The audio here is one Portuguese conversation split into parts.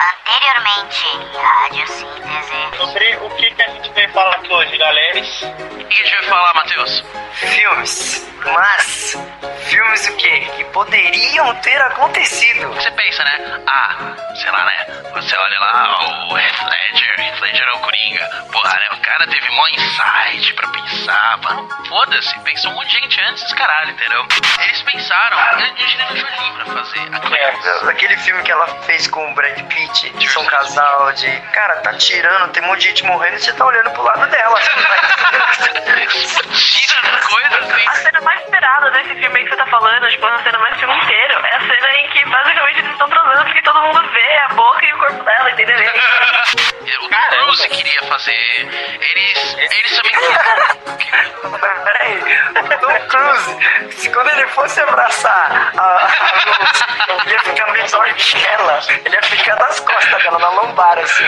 Anteriormente em Rádio Síntese. Sobre o que, que a gente veio falar aqui hoje, galera. O que a gente vai falar, Matheus? Filmes. Mas, filmes o quê? Que poderiam ter acontecido. Você pensa, né? Ah, sei lá, né? Você olha lá, o Heath Ledger, Heath Ledger é o Coringa. Porra, né? O cara teve mó insight pra pensar. Mano, foda-se. Pensou um monte de gente antes, caralho, entendeu? Eles pensaram, a Angelina Jolie pra fazer. A Aquele filme que ela fez com o Brad Pitt, de ser um casal de. Cara, tá tirando, tem um monte de gente morrendo e você tá olhando pro lado dela. Tira coisa assim. A cena mais esperada desse filme aí que você tá falando, tipo, a cena mais filme inteiro, é a cena em que basicamente eles estão transando porque todo mundo vê a boca e o corpo dela, entendeu? O Tom Cruise queria fazer. Eles. Eles também queriam. Peraí, o Tom Cruise, se quando ele fosse abraçar a, a Rose, ele ia ficar menor que ela. Ele ia ficar nas costas dela, na lombar, assim,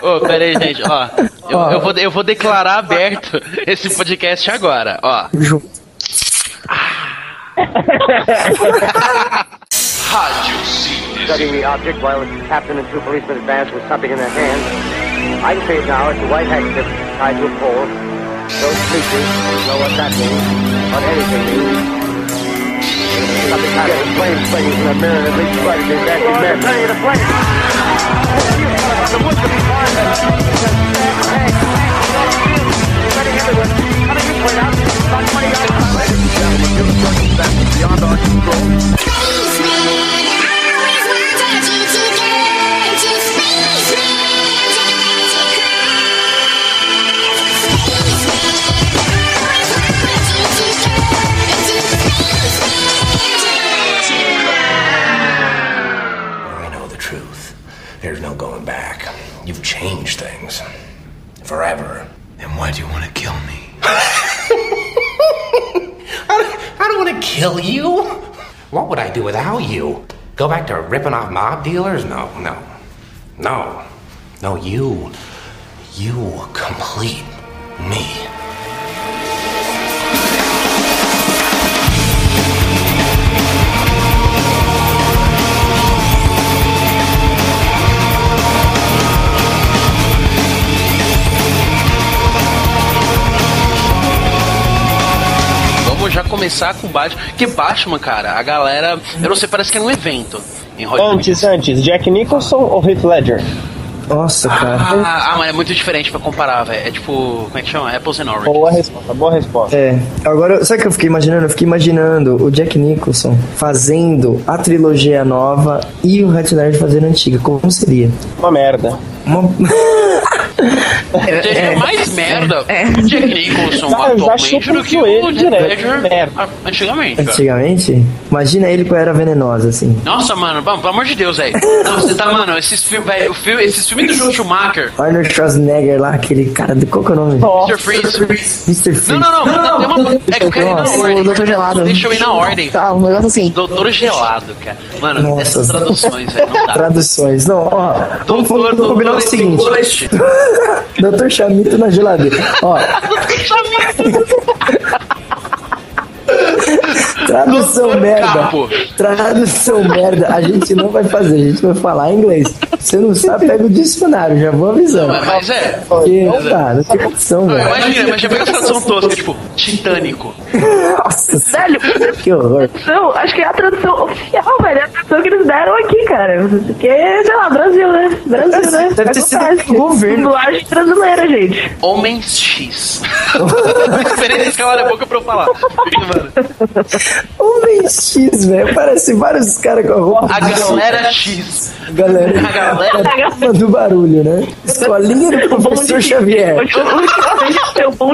ó. Ô, pera aí, gente, ó. Eu, eu vou, eu vou declarar aberto esse podcast agora, ó. Rádio studying the object while its captain and two policemen advanced with something in their hands. I can see it now. It's a white handkerchief tied to a pole. Those speakers know what that means, on anything new. Something kind of flame things in the mirror that back right to that event. Tell you the place. The wood could be fine. Ladies and gentlemen, due to circumstances beyond our control. You've changed things. Forever. Then why do you want to kill me? I don't, I don't want to kill you. What would I do without you? Go back to ripping off mob dealers? No, no. No. No, you. You complete me. Começar com Batman. Que Batman, cara, a galera. Eu não sei, parece que é um evento em Hollywood. Antes, antes, Jack Nicholson ou Heath Ledger? Nossa, cara. Ah, ah, mas é muito diferente pra comparar, velho. É tipo, como é que chama? Apples and Oranges. Boa resposta, boa resposta. É, agora, sabe o que eu fiquei imaginando? Eu fiquei imaginando o Jack Nicholson fazendo a trilogia nova e o Heath Ledger fazendo a antiga. Como seria? Uma merda. Uma... Seria mais merda é. o Jack Nicholson já atualmente chupo do que o direto, merda. antigamente. cara. Antigamente? Imagina ele com a Era Venenosa, assim. Nossa, mano, pelo amor de Deus, velho. Não, você tá, mano, esses filmes, filme, esses filmes do Joe Schumacher. Arnold Schwarzenegger lá, aquele cara do. Qual que é o nome? Mr. Freeze. Mr. Freeze. Não, não, não, tem uma. É que eu quero ir na ordem. o Doutor Gelado. Deixa eu ir na ordem. Tá, um negócio assim. Doutor Gelado, cara. Mano, Nossa. essas traduções, velho, não dá. Traduções. Não, ó. Vamos, vamos Doutor, combinar o doutor, seguinte. Doutor. Doutor Chamito na geladeira. Ó, tradução Doutor merda. Capo. Tradução merda. A gente não vai fazer, a gente vai falar inglês. Você não sabe, pega o dicionário, já vou avisando. Mas, mas é. Porque não dá, não tem condição, Não, velho. imagina, imagina, pega a tradução tosca, tipo, Titânico. Nossa, Sério? que horror. Tradução, acho que é a tradução oficial, velho. É a tradução que eles deram aqui, cara. Porque, sei lá, Brasil, né? Brasil, né? Deve ter sido governo. Dublagem brasileira, gente. Homens X. Diferente de calar a boca pra eu falar. Mano, Homem X, velho. Parece vários caras com a roupa. a galera X. Galera, A galera- a turma do barulho, né? Escolinha do professor Xavier. Seu bom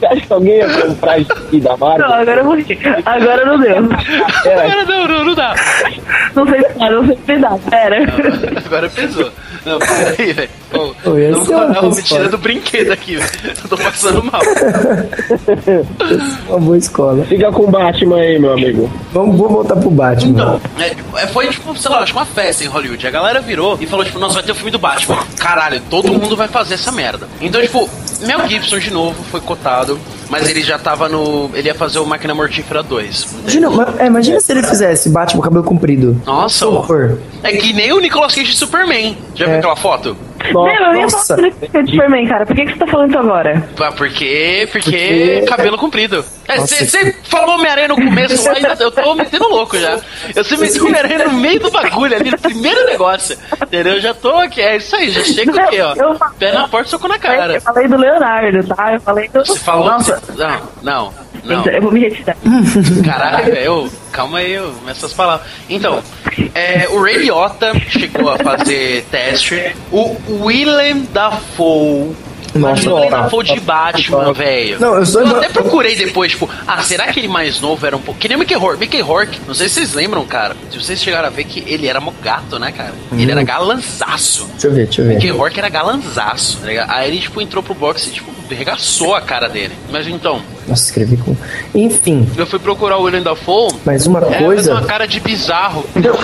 Você acha que alguém ia comprar aqui da Não, Marvel? agora eu vou rir. Agora não deu. Agora não, não, não dá. Não sei se dá, não sei se dá. Pera. Agora pesou. Não, peraí, velho. Esse Não, uma não, me tira do brinquedo aqui, velho. Eu tô passando mal. Uma boa escola. Fica com o Batman aí, meu amigo. Vamos, vamos voltar pro Batman. Então, é, é, foi tipo, sei lá, acho que uma festa em Hollywood. A galera virou e falou, tipo, nossa, vai ter o filme do Batman. Caralho, todo mundo vai fazer essa merda. Então, tipo, Mel Gibson de novo foi cotado, mas ele já tava no. Ele ia fazer o Máquina Mortífera 2. Imagina, ma- é, imagina se ele fizesse Batman com cabelo comprido. Nossa, horror. É que nem o Nicolas Cage de Superman. Já viu É. aquela foto? Meu, eu ia Nossa. falar sobre de Superman, cara. Por que, que você tá falando isso agora? Ah, porque. Porque. Porque- cabelo comprido. Nossa, Você falou Homem-Aranha no começo lá, ainda- eu tô metendo louco já. Eu sei meter Homem-Aranha no meio do bagulho ali, no primeiro negócio. Entendeu? Eu já tô aqui, é isso aí, já chego aqui, ó. Eu- Pé na porta, soco na cara. Eu falei do Leonardo, tá? Eu falei do. Você falou. Nossa, Não, não, não. eu vou me retirar. Caralho, velho. Calma aí, essas palavras. Então, é, o Ray Liotta chegou a fazer teste. O Willem Dafoe. Nossa, o Willem tá. Dafoe de Batman, velho. Não, eu sou- até procurei depois, tipo, ah, será que ele mais novo era um pouco. Que nem o Mickey Rourke. Mickey Rourke, não sei se vocês lembram, cara. Se vocês chegaram a ver que ele era mó gato, né, cara? Ele era galanzaço. Deixa eu ver, deixa eu ver. Mickey Rourke era galanzaço, tá ligado? Aí ele, tipo, entrou pro boxe e, tipo, regaçou a cara dele. Mas então, Nossa, escrevi com. Enfim, eu fui procurar o William Dafoe. mas uma É, coisa. fez uma cara de bizarro. Não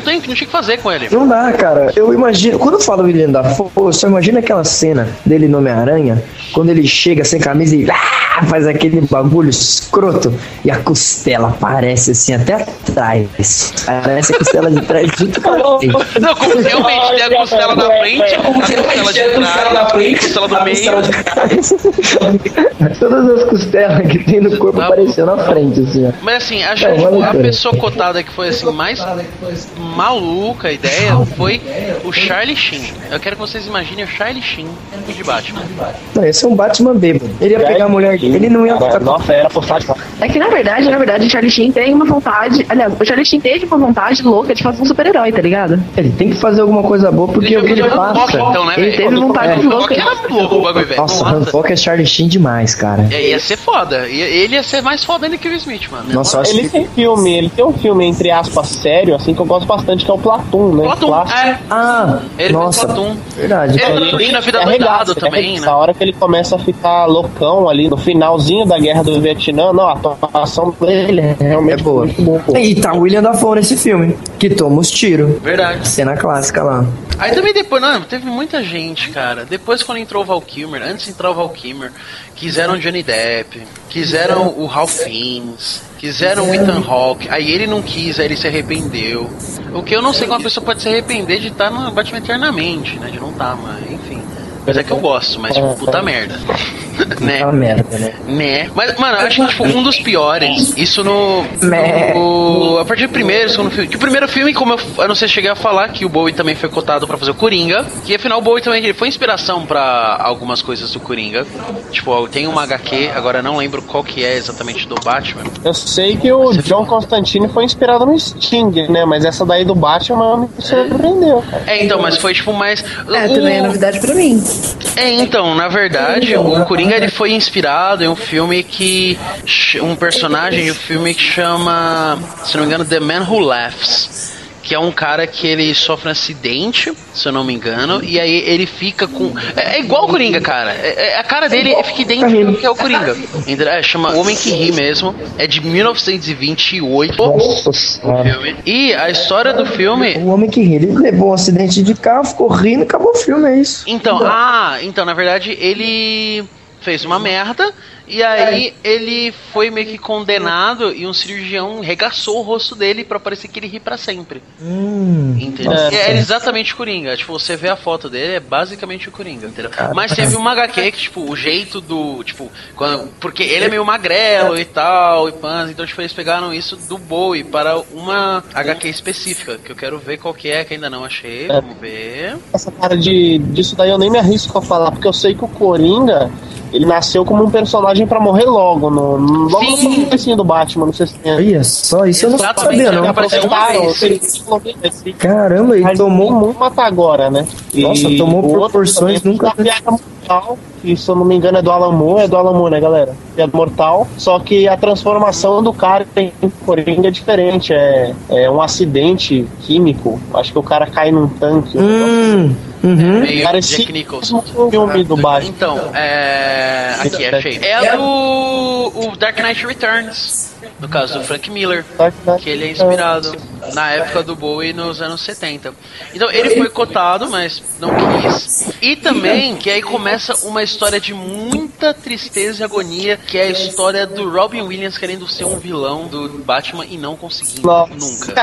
tem, não tinha o que fazer com ele. Não dá, cara. Eu imagino. Quando eu falo William Dafoe, eu só imagino aquela cena dele no Homem-Aranha, quando ele chega sem camisa e ah, faz aquele bagulho escroto e a costela aparece assim até atrás. Parece a costela de trás junto com a frente. Não, como realmente tem a costela na frente, a costela de trás, a costela do meio. Todas as costelas que tem no corpo Tá apareceu na frente, assim, ó. Mas assim, acho É, que a pessoa cotada que foi assim mais maluca a ideia foi o Charlie Sheen. Eu quero que vocês imaginem o Charlie Sheen de Batman. Não, esse é um Batman bêbado. Ele ia pegar a mulher dele, ele não ia ficar. Nossa, era postagem. É que na verdade, na verdade, o Charlie Sheen tem uma vontade. Aliás, o Charlie Sheen teve uma vontade louca de fazer um super-herói, tá ligado? Ele tem que fazer alguma coisa boa, porque o que ele passa. Então, né, Ele teve vontade Hancock louca. era. Nossa, Hancock é Charlie Sheen demais, cara. É, ia ser foda. Ele ia ser mais foda ainda que o Smith, mano. Nossa, Ele que. tem filme, ele tem um filme, entre aspas, sério, assim, que eu gosto bastante, que é o Platum, né? Platum, é. Ah, Ele nossa. Platum. Verdade. Ele- Ele Curtindo a vida é doidado também, é arregaça. né? A hora que ele começa a ficar loucão ali no finalzinho da guerra do Vietnã, não, a atuação dele é realmente É boa. muito boa. E tá o William Dafoe nesse filme, que toma os tiros. Verdade. Cena clássica lá. Aí também depois, não, teve muita gente, cara. Depois quando entrou o Val Kilmer, antes de entrar o Val Kilmer, quiseram o Johnny Depp, quiseram o Ralph Fiennes, quiseram o Ethan Hawke. Aí ele não quis, aí ele se arrependeu. O que eu não sei como uma pessoa pode se arrepender de estar no Batman eternamente, né? De não estar, mas enfim. Mas é que eu gosto, mas tipo, puta merda. né? Aquela merda, né? Né? Mas, mano, eu acho que tipo, um dos piores, isso no. Né. no a partir do primeiro, segundo filme. Que o primeiro filme, como eu, eu não sei se cheguei a falar, que o Bowie também foi cotado pra fazer o Coringa. Que afinal o Bowie também ele foi inspiração pra algumas coisas do Coringa. Tipo, tem uma HQ, agora eu não lembro qual que é exatamente do Batman. Eu sei que o John Constantine foi inspirado no Sting, né? Mas essa daí do Batman me surpreendeu, cara. É, então, mas foi tipo mais. É, o- também é novidade pra mim. É, então, na verdade, o Coringa ele foi inspirado em um filme que. Um personagem de um filme que chama. Se não me engano, The Man Who Laughs. Que é um cara que ele sofre um acidente, se eu não me engano, e aí ele fica com. É, é igual o Coringa, cara. É- é- a cara dele fica idêntico ao que é o Coringa. É, chama O Homem que Ri mesmo. É de 1928. Nossa senhora. E a história do filme O homem que ri, ele levou um acidente de carro, ficou rindo, acabou o filme, é isso. Então, ah, então na verdade ele fez uma merda e aí ele foi meio que condenado e um cirurgião regaçou o rosto dele pra parecer que ele ri pra sempre. Hum. Entendeu? Nossa. É exatamente o Coringa. Tipo, você vê a foto dele, é basicamente o Coringa, entendeu? Mas teve uma HQ que, tipo, o jeito do. Tipo, quando, porque ele é meio magrelo e tal, e pans, então, tipo, eles pegaram isso do Bowie para uma HQ específica, que eu quero ver qual que é, que ainda não achei. Vamos ver. Essa cara de, disso daí eu nem me arrisco a falar, porque eu sei que o Coringa, ele nasceu como um personagem pra morrer logo, no, no- logo Sim. no comecinho do Batman, não sei se tem. Olha só, isso eu não Exatamente, sabia, ele não. Caramba, ele tomou. muito matar agora, né? Nossa, E tomou o outro proporções também nunca piada mortal, que se eu não me engano é do Alan Moore, é do Alan Moore, né, galera? Piada mortal, só que a transformação do cara em Coringa é diferente, é, é um acidente químico, acho que o cara cai num tanque. Hum, uhum. Meio Parecia Jack Nicholson. o filme do Batman. Então, é. Aqui, achei. É a do. O Dark Knight Returns. No caso do Frank Miller. Que ele é inspirado. na época do Bowie nos anos 70. Então ele foi cotado, mas não quis. E também que aí começa uma história de muita tristeza e agonia, que é a história do Robin Williams querendo ser um vilão do Batman e não conseguindo nunca.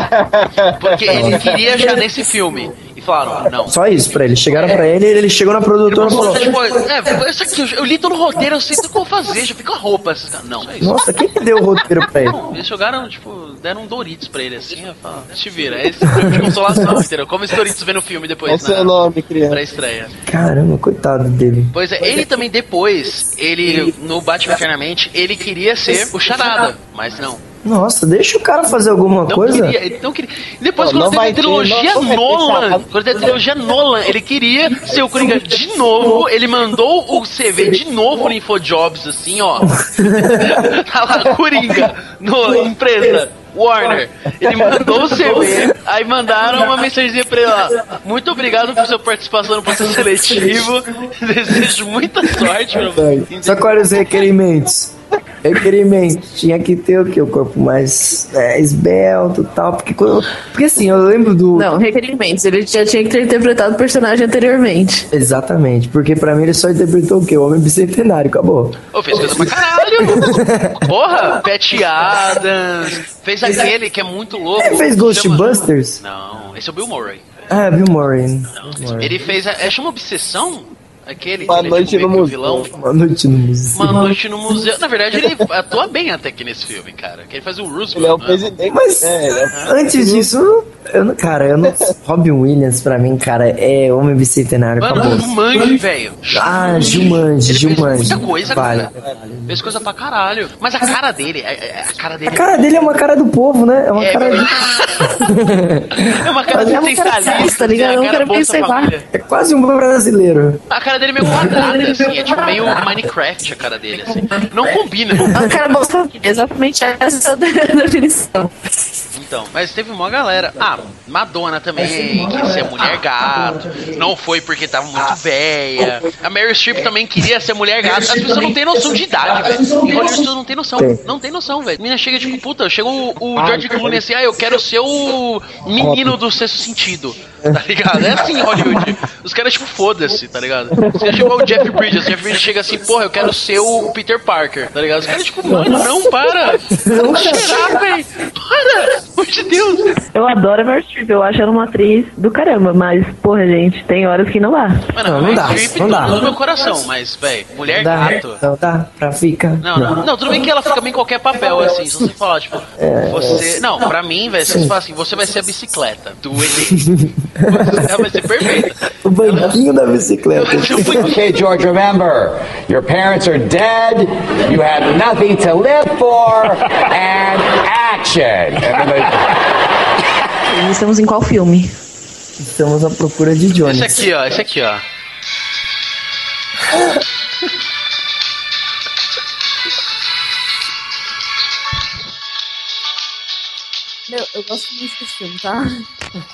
Porque ele queria já nesse filme. Falaram, não. Só isso pra ele. Chegaram pra ele, ele chegou na produtora e falou: Tipo, é, isso aqui, eu, li todo o roteiro, eu sei tudo que eu vou fazer, já fica a roupa. Não, é isso. Nossa, quem que deu o roteiro pra ele? Não, eles jogaram, tipo, deram um Doritos pra ele assim, eu falo, te vira, é esse filme de consolação, entendeu? Como esse Doritos vê no filme depois, Esse é na, o nome, criança. pra estreia. Caramba, coitado dele. Pois é, ele também depois, ele, no Batman Eternamente, ele queria ser o Charada, mas não. Nossa, deixa o cara fazer alguma Não coisa. queria, ele não queria. Depois, Não, quando não teve a trilogia ter Nolan, charada. quando teve a trilogia Nolan, ele queria ser o Coringa de novo. Ele mandou o CV de novo no InfoJobs, assim, ó. tá lá, Coringa, no empresa. Warner, ele mandou o CV, aí mandaram uma mensagenzinha pra ele lá. Muito obrigado por sua participação no processo seletivo. Desejo muita sorte pra você. Só quais os requerimentos? Requerimentos. Tinha que ter o quê? O corpo mais é, esbelto e tal. Porque, quando- porque assim, eu lembro do. Não, requerimentos. Ele já tinha que ter interpretado o personagem anteriormente. Exatamente, porque pra mim ele só interpretou o quê? O Homem Bicentenário, acabou. Ô, fez coisa pra caralho! Porra! Pat Adams, fez aquele que é muito louco. Ele fez chama- Ghostbusters? Não, esse é o Bill Murray. Ah, Bill Murray. Bill Murray. Ele fez. A, é, chama Obsessão? Aquele Uma é noite no meio museu. vilão. Uma noite no museu. Uma noite no museu. Na verdade, ele atua bem até aqui nesse filme, cara. Que ele faz o Roosevelt. Ele é o né? presidente. Mas É, ele é- antes disso, eu não, cara, eu não. Robin Williams, pra mim, cara, é Homem Bicentenário, Mano, acabou. Jumanji, velho. Ah, Jumanji, Ele fez Jumanji. muita coisa, Vale. cara. Fez coisa pra caralho. Mas a cara dele, a, a- a cara A dele. cara dele é uma cara do povo, né? É uma É, cara. é uma cara Mas é uma cara assistencialista, tá ligado? assim, Eu a não cara observar. Família. É quase um brasileiro. A cara dele é meio quadrada, assim. É tipo meio Minecraft a cara dele, assim. Não combina. A cara Família, exatamente essa definição. Então, mas teve uma galera. Ah, Madonna também, quis ser mulher gato. Não foi porque tava muito velha. A Mary Streep também queria ser mulher gato. As pessoas não têm noção de idade, velho. Em Hollywood as pessoas não têm noção. Não tem noção, velho. A menina chega tipo, puta, chega o, o George Clooney assim, ah, eu quero ser o menino do sexto sentido. Tá ligado? É assim em Hollywood. Os caras, tipo, foda-se, tá ligado? Os caras, tipo, o Jeff Bridges. O Jeff Bridges chega assim, porra, eu quero ser o Peter Parker, tá ligado? Os caras, tipo, mano, não, para. Não cheirar, velho. Para, pelo amor de Deus. Eu adoro a Meryl Streep, eu acho ela uma atriz do caramba, mas, porra, gente, tem horas que não dá. Mano, Não, não dá, Streep, não tudo dá. no meu coração, mas, velho, mulher Dá, gato. não dá pra ficar. Não, não, não, tudo bem que ela fica bem em qualquer papel, assim, se você falar, tipo, você. Não, pra mim, velho, se você falar assim, você vai ser a bicicleta do elenco. Ela vai ser perfeita. O banquinho da bicicleta. Vai ser banquinho. Okay, George, remember, your parents are dead, you have nothing to live for, and action. E estamos em qual filme? Estamos à procura de Jones. Esse aqui, ó, esse aqui, ó. Meu, eu gosto muito desse filme, tá?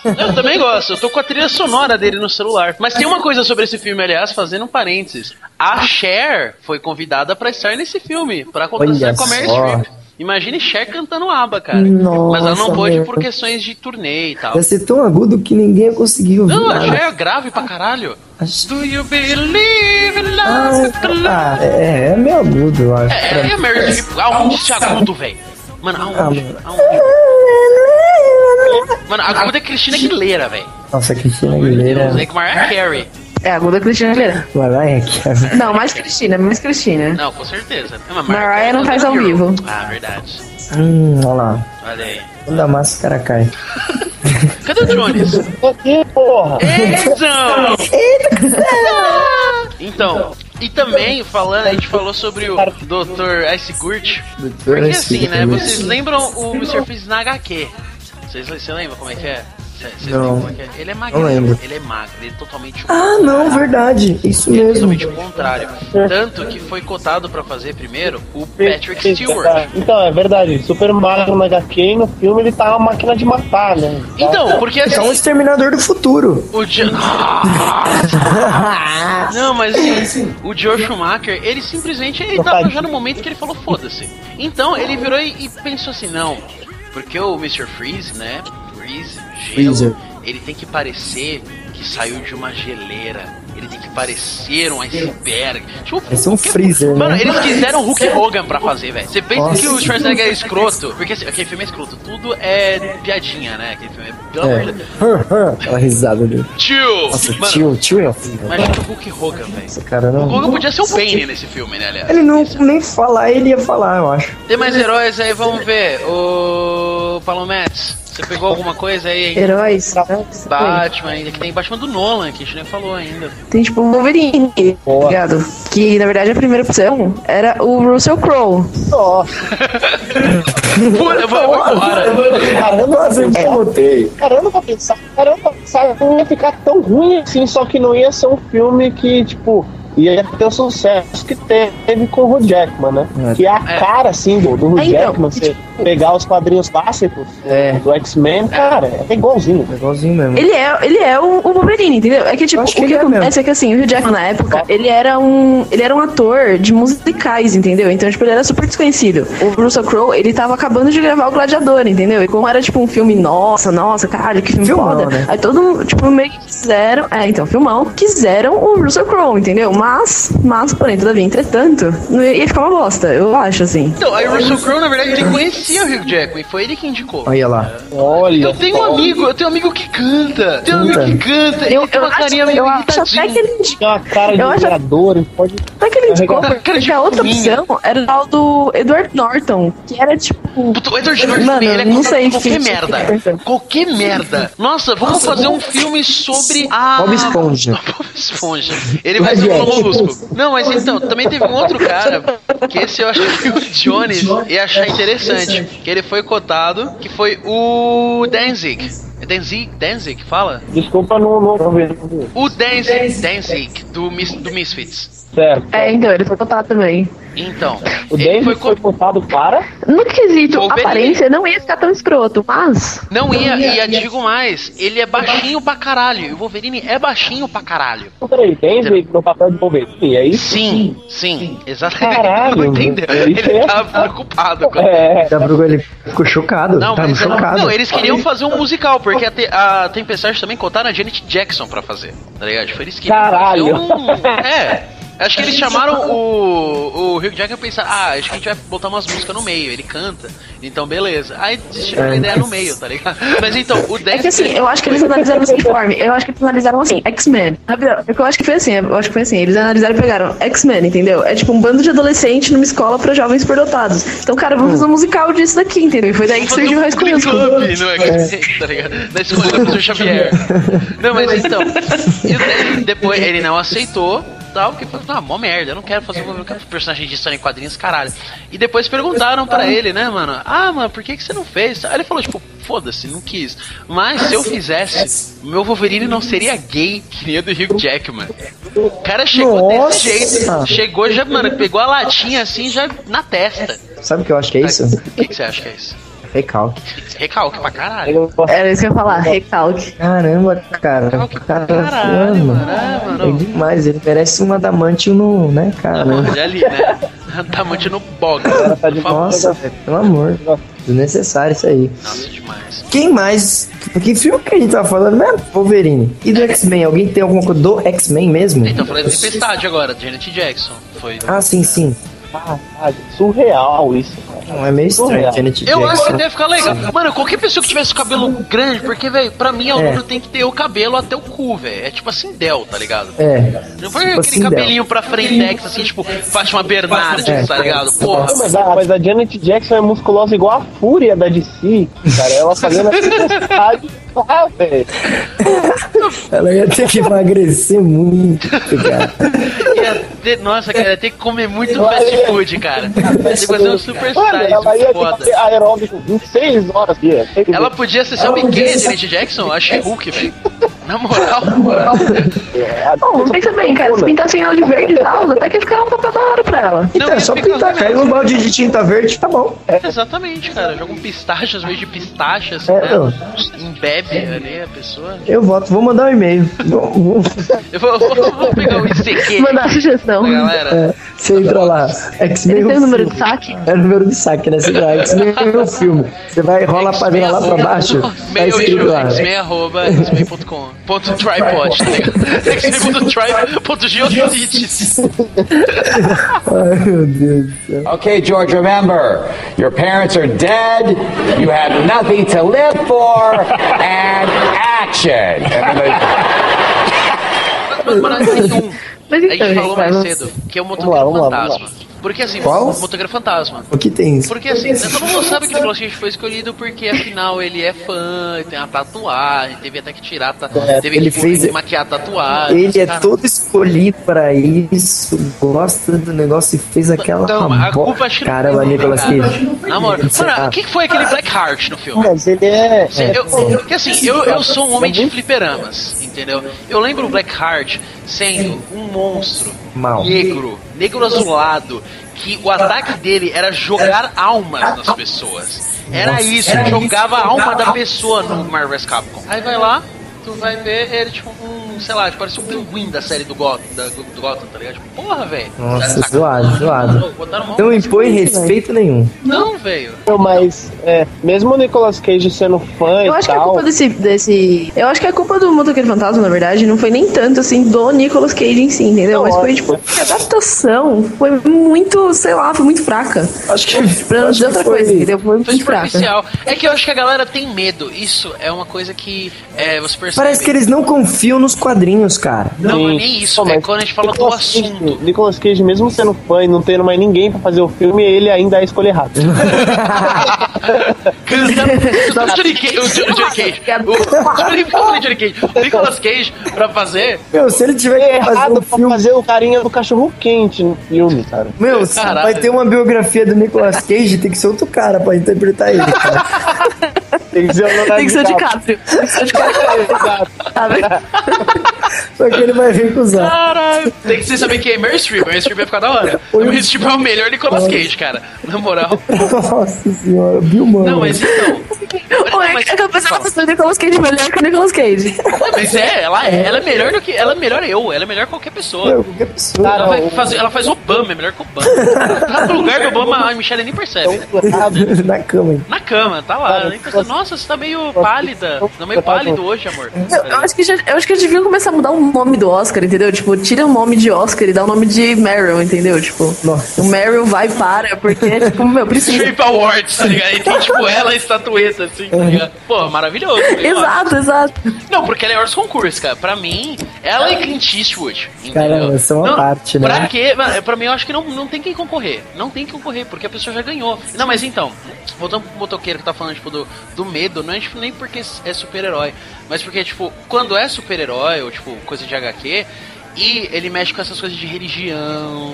Eu também gosto, eu tô com a trilha sonora dele no celular. Mas tem uma coisa sobre esse filme, aliás, fazendo um parênteses. A Cher foi convidada pra estar nesse filme, pra acontecer Olha com a Mary só. Streep. Imagine Cher cantando ABBA, cara. Nossa, Mas ela não pôde meu. por questões de turnê e tal. Ia ser tão agudo que ninguém ouvir. Não, a. Cher é grave pra caralho. Acho- Do you believe in love? ah, é, é meio agudo, eu acho. É, é a Mary Streep, aonde esse agudo, velho? Mano, Ah, aonde? mano. Aonde? Mano, agudo é Cristina Aguilera, velho. Nossa, Cristina Aguilera. É que Mariah Carey. É a Guda Cristina Aguilera. Mariah Carey. Não, mais Cristina, mais Cristina. Não, com certeza. É, mas Mariah não faz ao é vivo. Ah, verdade. Hum, olha lá. Olha aí. Quando a máscara cai. Cadê o Jones? Aqui, porra! Então! Então, e também falando, a gente falou sobre o Dr. Ice Gurt. Porque assim, né? Vocês lembram o Mr. Freeze na HQ? Vocês você lembram como é que é? Cê- cês Não. lembram como é que é? Ele é magro. Ele é magro, ele é totalmente Ah, não, verdade. Isso Ele é mesmo. totalmente o contrário. Tanto que foi cotado pra fazer primeiro o Patrick Stewart. Então, é verdade. Super magro na HQ e no filme ele tá uma máquina de matar, né? Então, porque É um assim, exterminador do futuro. o Jo- Não, mas assim, o Joe Schumacher, ele simplesmente ele tava já no momento que ele falou foda-se. Então ele virou e, e pensou assim, não, porque o Mr. Freeze, né? freeze, gelo, Freezer. ele tem que parecer que saiu de uma geleira. Ele tem que parecer um iceberg. Tipo, Esse é um freezer, Mano, né? eles quiseram o Hulk Hogan pra fazer, velho. Você pensa Nossa. que o Schwarzenegger é escroto, porque assim, aquele filme é escroto, tudo é piadinha, né? Aquele filme é. Pelo. É. Hur, Aquela risada dele. Tio! Nossa, Mano, tio, tio é horrível. imagina o Hulk Hogan, velho. O não. Hulk Hogan podia ser o Bane nesse filme, né, aliás? Ele não nem falar, ele ia falar, eu acho. Tem mais heróis aí, vamos ver. O Palometes, você pegou alguma coisa aí? hein? Heróis. Batman ainda, que tem Batman do Nolan, que a gente nem falou ainda. Tem tipo o Wolverine, tá ligado? Que na verdade a primeira opção era o Russell Crowe. Nossa, Pula, eu vou, eu vou embora. caramba, eu botei. caramba pra pensar, caramba pensar, não ia ficar tão ruim assim, só que não ia ser um filme que, tipo, ia ter o sucesso que teve com o Hugh Jackman, né? É. Que é a cara, assim, do, do Hugh É, então, Jackman, você pegar os quadrinhos clássicos É. do X-Men, cara, é igualzinho. É igualzinho mesmo. Ele é, ele é o, o Wolverine, entendeu? É que tipo, o que que, ele é acontece mesmo. é que assim, o Hugh Jackman na época, ele era um, ele era um ator de musicais, entendeu? Então, tipo, ele era super desconhecido. O Russell Crowe, ele tava acabando de gravar o Gladiador, entendeu? E como era tipo um filme, nossa, nossa, caralho, que filme Filmão, foda. né? Aí todo mundo, tipo, meio que quiseram, é, então, filmão, quiseram o Russell Crowe, entendeu? Mas, mas, porém, todavia, entretanto, não ia ficar uma bosta, eu acho, assim. Então, aí o Russell Crowe, na verdade, ele conhecia o Hugh Jackman, foi ele que indicou. Olha lá. Olha. Eu tenho um amigo, eu tenho um amigo que canta. Tem um Canta. amigo que canta. Eu, ele tem eu, uma acho, carinha meio eu acho até que irritadinha. ele indicou. Uma cara de Eu acho- pode. Até que ele indicou, porque a outra opção era o do Edward Norton, que era tipo. O Edward Norton Mano, ele é não sei qualquer merda. Qualquer merda. Nossa, vamos fazer um filme sobre a. Bob Esponja. Bob Esponja. Ele vai ser o Molusco. Não, mas então, também teve um outro cara, que esse eu acho que o Johnny ia achar interessante. Que ele foi cotado, que foi o Danzig. É Danzig? Danzig, fala? Desculpa, não, não, não. O Danzig, Danzig do, Mis, do Misfits. Certo. É, então, ele foi contado também. Então, O ele David foi foi co- contado para. No quesito Wolverine. aparência, não ia ficar tão escroto, mas. Não ia, e eu digo mais, ele é baixinho pra caralho. E o Wolverine é baixinho pra caralho. Peraí, tem no papel de Wolverine, é isso? Sim, sim, exatamente. Caralho, não entendeu. meu, Ele é- tava preocupado com É, Da Bruga, ele ficou chocado. Não, Tava mas chocado. não, eles queriam fazer um musical, porque a, Te- a Tempestade também contaram a Janet Jackson pra fazer, tá ligado? Tipo, eles queriam Caralho. um... É, acho que eles chamaram o, o Hugh Jackman e pensaram, ah, acho que a gente vai botar umas músicas no meio, ele canta, então beleza. Aí desistiram da ideia no meio, tá ligado? Mas então, o É Dex... que assim, eu acho que eles analisaram assim, forma. Eu acho que eles analisaram assim, X-Men. É que Eu acho que foi assim, eu acho que foi assim. Eles analisaram e pegaram X-Men, entendeu? É tipo um bando de adolescente numa escola pra jovens superdotados. Então, cara, vamos fazer um musical disso daqui, entendeu? E foi daí que surgiu o High School Club, Musical. no X-Men, tá ligado? Da escola do professor Xavier. Não, mas então, e depois ele não aceitou, tal, porque falou, ah, mó merda, eu não quero fazer um personagem de história em quadrinhos, caralho. E depois perguntaram pra ele, né, mano, ah, mano, por que, que você não fez? Aí ele falou, tipo, foda-se, não quis. Mas se eu fizesse, meu Wolverine não seria gay, que nem o do Hugh Jackman. O cara chegou Nossa! desse jeito, chegou já, mano, pegou a latinha assim, já na testa. Sabe o que eu acho que é isso? O que, que você acha que é isso? Recalque. Recalque pra caralho. Era isso que eu ia falar, recalque. Caramba, cara. Recalque cara, caralho, mano. mano. É, mano. É demais, ele merece um adamantio no, né, cara? Olha ali, né? Tamante no bog. tá de Nossa, velho, pelo amor. Desnecessário isso aí. Nossa, demais. Quem mais? Que filme que a gente tava falando mesmo? Wolverine. E do X-Men? Alguém tem alguma coisa do X-Men mesmo? Então, falei da Tempestade agora, Janet Jackson. Foi. Ah, sim, sim. Caralho, surreal isso, cara. Não, é meio estranho, Eu acho que deve ficar legal. Mano, qualquer pessoa que tivesse o cabelo grande, porque, velho, pra mim, a altura tem que ter o cabelo até o cu, velho. É tipo assim, Del, tá ligado? É. Não foi Tipo aquele assim, cabelinho pra frentex, assim, tipo, Fátima Bernardes, É. tá ligado? Porra. Mas a, mas a Janet Jackson é musculosa igual a fúria da DC, cara. Ela fazendo a lá, velho. Ela ia ter que emagrecer muito, cara. Ia ter- nossa, cara, ia ter que comer muito fast food, cara. Ia ter que fazer um super Mano, ela size ia ter que foda. fazer aeróbico 26 horas, dia. Ela podia ser, sabe quem, Janet Jackson? A She-Hulk, velho. Na moral. Bom, pensa bem, cara, se pintassem ela de verde e tal, até que ia ficar um papel da hora pra ela. Então, é só pintar, caiu um balde de tinta verde, tá bom. Exatamente, cara. Joga um pistache, às vezes de pistaches, É, né? não. Embebe ali a pessoa. Eu voto, vou mandar um e-mail. Eu vou, vou- vou pegar o ICQ. Manda sugestão. Galera, É, você entra lá, X-Men tem o número de saque? É o número de saque, né? Você vai, X-Men o filme. Você vai, rola a página lá pra baixo, tá Meio escrito lá. X-Men arroba. Ponto tripod, tá ligado? X-Men.tripod.geocities. Ai, meu Deus do céu. Okay, George, remember, your parents are dead, you have nothing to live for, and action. Mas, mano, tem um. A gente falou mais cedo, que é o lá, motoqueiro vamos lá, vamos fantasma. Porque assim, Qual? o motoqueiro fantasma. O que tem isso? Porque assim, todo mundo sabe que o Nicolas Cage foi escolhido porque afinal ele é fã, tem uma tatuagem, teve até que tirar, ta... É, teve ele que fez- maquiar a tatuagem. Ele é cara. todo escolhido pra isso, gosta do negócio e fez aquela Então, a culpa acho não Caramba, dele, Nicolas. Cage. Na moral, o que foi aquele Black Heart no filme? Mas ele é. é Eu, porque assim, eu, eu sou um homem de fliperamas, entendeu? Eu lembro o Blackheart sendo um monstro Mal. negro, negro azulado, que o ataque dele era jogar almas nas pessoas. Era isso, jogava a alma da pessoa no Marvel vs. Capcom. Aí vai lá, tu vai ver ele tipo um, sei lá, tipo, parece um pinguim da série do Gotham, da, do Gotham, tá ligado? Tipo, porra, velho. Nossa, zoado, zoado. Mó- Não impõe respeito nenhum. Não, velho. Mas, é, mesmo o Nicolas Cage sendo fã Eu e acho que a tal. culpa desse, desse. Eu acho que a culpa do Motoqueiro Fantasma, na verdade, não foi nem tanto assim do Nicolas Cage em si, entendeu? Mas foi tipo, a adaptação foi muito, sei lá, foi muito fraca. Acho que. Pra não dizer outra coisa, entendeu? Foi Foi muito fraca. superficial. É que eu acho que a galera tem medo. Isso é uma coisa que é, você percebe. Parece que eles não confiam nos quadrinhos, cara. Não, não é nem isso. Pô, é quando a gente fala do Nicolas Cage- assunto. Nicolas Cage, mesmo sendo fã e não tendo mais ninguém pra fazer o filme, ele ainda é a escolha errada. O Johnny Cage. O Johnny Cage. O Johnny- Cage. Nicolas Cage, pra fazer. Meu, se ele tiver É que fazer errado um pra filme. fazer o carinha do cachorro quente no filme, cara. Meu, vai ter uma biografia do Nicolas Cage, tem que ser outro cara pra interpretar ele, cara. Tem que ser o Leonardo Tem que ser o DiCaprio. Tem que ser o DiCaprio. Exato. Tá vendo? Só que ele vai recusar. Caralho. Tem que saber quem é Streep. Meryl Streep vai ficar da hora. O Streep é o melhor Nicolas Cage, cara. Na moral. Nossa senhora, Bill Mano. Não, mas então. Pô, é que a pessoa gosta do Nicolas Cage melhor que o Nicolas Cage. Mas é, ela é. Ela é melhor do que. Ela é melhor eu. Ela é melhor que qualquer pessoa. Meu, qualquer pessoa. Ela, vai fazer, ela faz Obama, é melhor que Obama. Tá no lugar do Obama, a Michelle nem percebe. Na cama, hein? Na cama, tá lá. Nem pensa, Nossa, você tá meio pálida. Tá meio pálido hoje, amor. Eu, eu acho que já, eu acho que eles deviam começar a mudar o nome do Oscar, entendeu? Tipo, tira o nome de Oscar e dá o nome de Meryl, entendeu? Tipo, Nossa. o Meryl vai para, porque, tipo, meu, precisa. Strip Awards, tá ligado? E tem tipo ela a estatueta, assim, tá ligado? Pô, maravilhoso. Exato, exato. Não, porque ela é Horse Concurso, cara. Pra mim, ela e Clint Eastwood. Entendeu? Caramba, isso é uma não, parte, né? Pra quê? Pra mim, eu acho que não, não tem quem concorrer. Não tem quem concorrer, porque a pessoa já ganhou. Não, mas então, voltando pro motoqueiro que tá falando, tipo, do, do medo, não é tipo, nem porque é super-herói, mas porque, tipo, quando é super-herói, ou, tipo, coisa de HQ, e ele mexe com essas coisas de religião.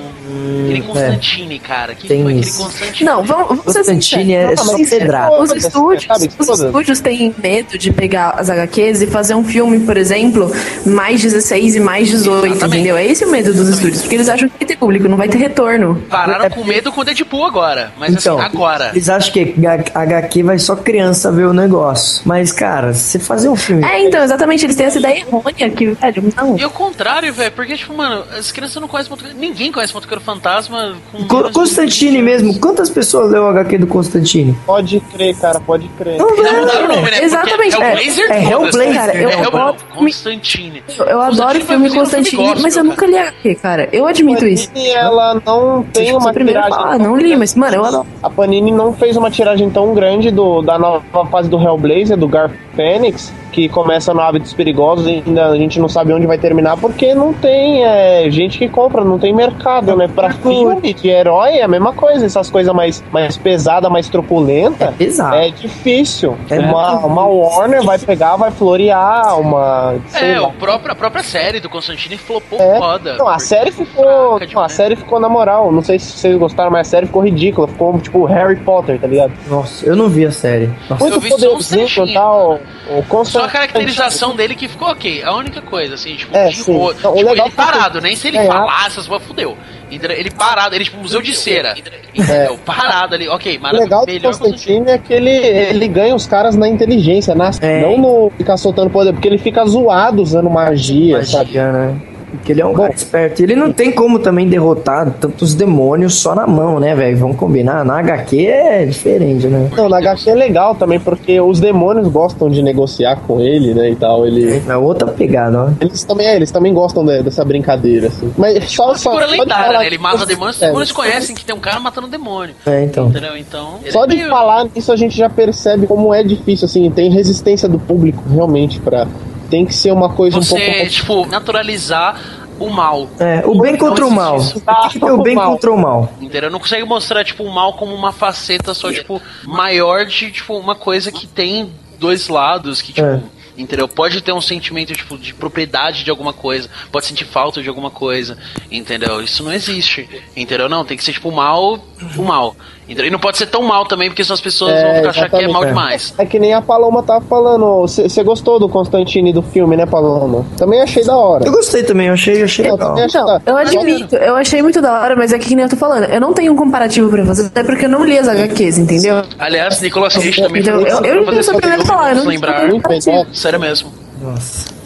aquele Constantine, cara. Que Hum, Tem foi aquele isso. Constantine? Não, vamos, Constantine é pedrada. sinceros. Os estúdios, Sabe, os estúdios têm medo de pegar as HQs e fazer um filme, por exemplo, mais 16 e mais 18, Exatamente. entendeu? É esse o medo dos estúdios, porque eles acham que vai ter público, não vai ter retorno. Pararam É com medo com o Deadpool agora. Mas Então, assim, agora. eles acham que HQ vai só criança ver o negócio. Mas, cara, se fazer um filme. É, então, exatamente, eles têm essa ideia errônea que, velho, não. E o contrário, velho, porque, tipo, mano, as crianças não conhecem motoqueiro. Ninguém conhece motoqueiro fantasma com. Co- Constantine mesmo, quantas pessoas leu o HQ do Constantine? Pode crer, cara, pode crer. Não, Ainda velho. mudaram o nome, né? Exatamente, é- É o Blazer é né? cara, eu É filme- Constantine. Eu, eu adoro Constantine filme um Constantine, mas eu nunca li HQ, cara. Eu admito isso. Panini, ela não tem Tipo, uma a a tiragem. falar, não li, mas, mano, eu adoro. A Panini não fez uma tiragem tão grande do, da nova fase do Hellblazer, do Gar Fênix, que começa no Hábitos Perigosos e ainda a gente não sabe onde vai terminar, porque não tem é, gente que compra, não tem mercado, né? Pra filme de herói é a mesma coisa, essas coisas mais, mais pesadas, mais truculenta. É pesado. É difícil. É uma, uma Warner vai pegar, vai florear uma. É, lá. o próprio, a própria série do Constantine flopou É. foda. Não, a série ficou. Não, a série ficou na moral. Não sei se vocês gostaram, mas a série ficou ridícula. Ficou tipo Harry Potter, tá ligado? Nossa, eu não vi a série. Nossa, Muito poderzinho e tal. O Só a Constantine. caracterização dele que ficou ok. A única coisa, assim, tipo, É, de tipo, ele que- parado, nem se ele É, falasse, essas coisas fudeu. Ele parado, ele tipo museu de cera. Entendeu? Parado ali, ok, É. O legal do Constantine é que ele, ele ganha os caras na inteligência, na, É. não no ficar soltando poder, porque ele fica zoado usando magia, sabe? magia, né? Porque ele é um cara esperto. E ele não tem como também derrotar tantos demônios só na mão, né, velho? Vamos combinar. Na HQ é diferente, né? Não, na HQ é legal também, porque os demônios gostam de negociar com ele, né, e tal. Ele... É outra pegada, ó. Eles também, é, eles também gostam de- dessa brincadeira, assim. Mas só, só, Figura lendária, falar né? Ele mata demônios, os É. demônios conhecem que tem um cara matando demônio. É, então. Entendeu? Então. Só é de meio- falar nisso a gente já percebe como é difícil, assim, tem resistência do público realmente pra. Tem que ser uma coisa um pouco Você, mais. tipo, naturalizar o mal. É, o bem contra o mal. Tem que ter o bem contra o mal. Entendeu? Não consegue mostrar, tipo, o mal como uma faceta só, tipo, maior de, tipo, uma coisa que tem dois lados, que, tipo. É. Entendeu? Pode ter um sentimento, tipo, de propriedade de alguma coisa, pode sentir falta de alguma coisa, entendeu? Isso não existe, entendeu? Não, tem que ser, tipo, o mal, o mal. Entendeu? E não pode ser tão mal também, porque senão as pessoas vão ficar achar que é mal demais. É que nem a Paloma tava falando. Você gostou do Constantine do filme, né, Paloma? Também achei da hora. Eu gostei também, eu achei, eu achei Eu legal. achei da- Eu admito, eu achei muito da hora, mas é que nem eu tô falando, eu não tenho um comparativo pra fazer, até porque eu não li as HQs, entendeu? Aliás, Nicolas Cage também Então, eu- eu pra fazer sou esse primeiro a conteúdo, falar, eu não lembrar. tenho comparativo. Sério mesmo. Nossa.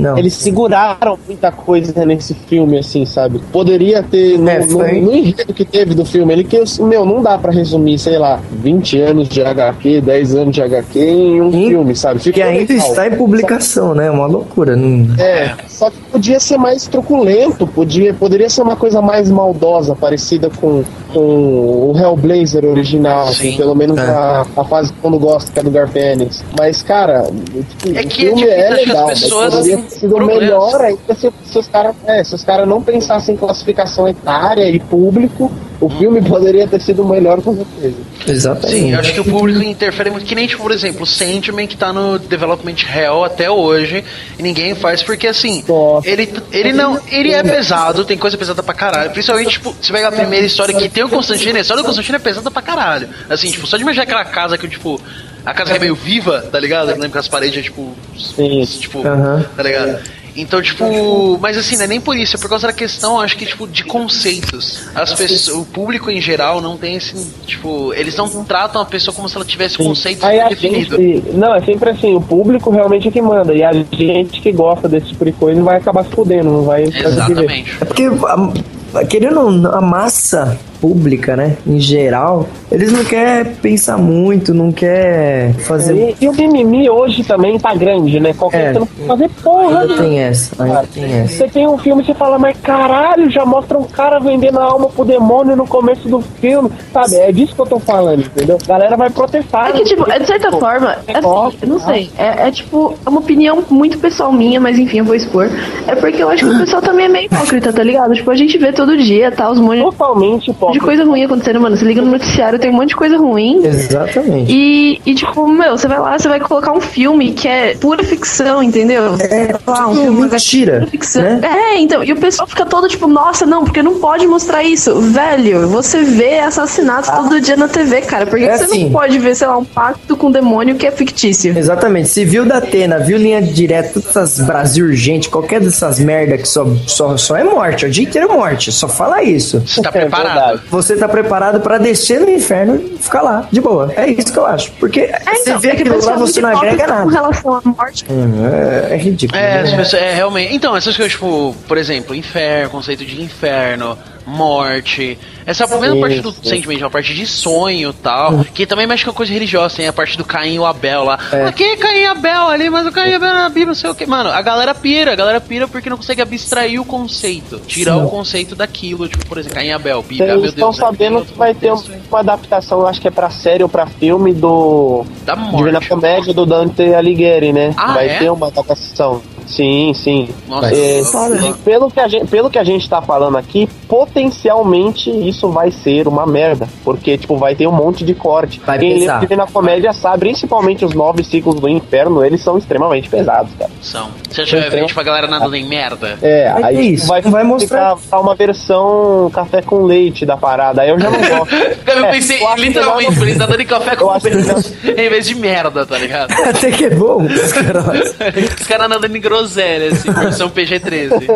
Não. Eles seguraram muita coisa nesse filme, assim, sabe? Poderia ter, no, É, no, no enredo que teve do filme, ele que, meu, não dá pra resumir, sei lá, 20 anos de HQ, 10 anos de HQ em um filme, sabe? Que Ficou ainda legal. está em publicação, né? Uma loucura. Não... É, só que podia ser mais truculento, podia, poderia ser uma coisa mais maldosa, parecida com, com o Hellblazer original, assim, pelo menos É. a, a fase que eu não gosto, que é do Garpenis. Mas, cara, tipo, É o que é filme é as legal, mas pessoas poderia ter sido problemas. melhor ainda se, se os caras é, se os caras não pensassem em classificação etária e público, o filme poderia ter sido melhor com certeza. Exatamente. Sim, eu acho que o público interfere muito. Que nem, tipo, por exemplo, o Sandman que tá no Development Hell até hoje e ninguém faz, porque assim, ele, ele não. Ele é pesado, tem coisa pesada pra caralho. Principalmente, tipo, você pega a primeira história que tem o Constantino, a história do Constantino é pesada pra caralho. Assim, tipo, só de imaginar aquela casa que, tipo. A casa que é meio viva, tá ligado? Eu lembro que as paredes é tipo. Tipo, Aham. tá ligado? Então, tipo, mas assim, não é nem por isso, é por causa da questão, acho que, tipo, de conceitos. As pessoas, o público em geral não tem esse, tipo, eles não tratam a pessoa como se ela tivesse conceitos Aí definidos. gente, não, é sempre assim, o público realmente é que manda, e a gente que gosta desse tipo de coisa vai acabar se fudendo, não vai viver. É porque, querendo a massa pública, né, em geral, eles não querem pensar muito, não quer fazer... E, e o mimimi hoje também tá grande, né? Qualquer É. não fazer porra, Ainda né? tem essa, ainda tem essa. Você tem um filme e você fala, mas caralho, já mostra um cara vendendo a alma pro demônio no começo do filme, sabe? É disso que eu tô falando, entendeu? A galera vai protestar. É que, tipo, é, de certa forma, é assim, eu não sei. É, é, tipo, é uma opinião muito pessoal minha, mas enfim, eu vou expor. É porque eu acho que o pessoal também é meio hipócrita, tá ligado? Tipo, a gente vê todo dia, tá? Os monte Totalmente de coisa ruim acontecendo, mano. Você liga no noticiário, tem um monte de coisa ruim. Exatamente. E, e, tipo, meu, você vai lá, você vai colocar um filme que é pura ficção, entendeu? É, lá, um filme mentira, pura ficção. né? É, então, e o pessoal fica todo tipo, nossa, não, porque não pode mostrar isso. Velho, você vê assassinatos todo dia na TV, cara. Por que É você assim. não pode ver, sei lá, um pacto com um demônio que é fictício? Exatamente. Se viu da Atena, viu linha direta, todas essas Brasil urgente, qualquer dessas merda que só, só, só é morte, o dia inteiro é morte, só fala isso. Você tá preparado. Você tá preparado pra descer no inferno e ficar lá, de boa. É isso que eu acho. Porque você vê é aquilo lá, é você não agrega nada. Com relação à morte. É, é ridículo. É, as né? pessoas- é, realmente. Então, essas coisas, tipo, por exemplo, inferno, conceito de inferno, morte. Essa primeira Sim, parte do sim. sentimento, a parte de sonho e tal, que também mexe com coisa religiosa, tem a parte do Caim e o Abel lá. É. Aqui é Caim e Abel ali, mas o Caim e Abel na Bíblia, não sei o que. Mano, a galera pira, a galera pira porque não consegue abstrair o conceito, tirar Sim. o conceito daquilo, tipo, por exemplo, Caim e Abel, Bíblia, ah, Vocês meu estão Deus. é sabendo que vai ter um- uma adaptação, acho que é pra série ou pra filme do Da Divina Comédia do Dante Alighieri, né? Ah, vai é? ter uma adaptação. Sim, sim. Nossa, É, pelo, que a gente, pelo que a gente tá falando aqui, potencialmente isso vai ser uma merda. Porque, tipo, vai ter um monte de corte. Vai Quem pesar. lê Divina Comédia sabe, principalmente os nove ciclos do inferno, eles são extremamente pesados, cara. São. Você acha que vai ver, tipo, a galera nadando em merda? É, aí ter tipo, isso, vai, vai mostrar. ficar uma versão café com leite da parada. Aí eu já não gosto. Eu É, pensei eu literalmente, eles nadando em café com leite em vez de merda, tá ligado? Até que é bom. os caras- Os caras nadando em groselha, assim, versão PG-13.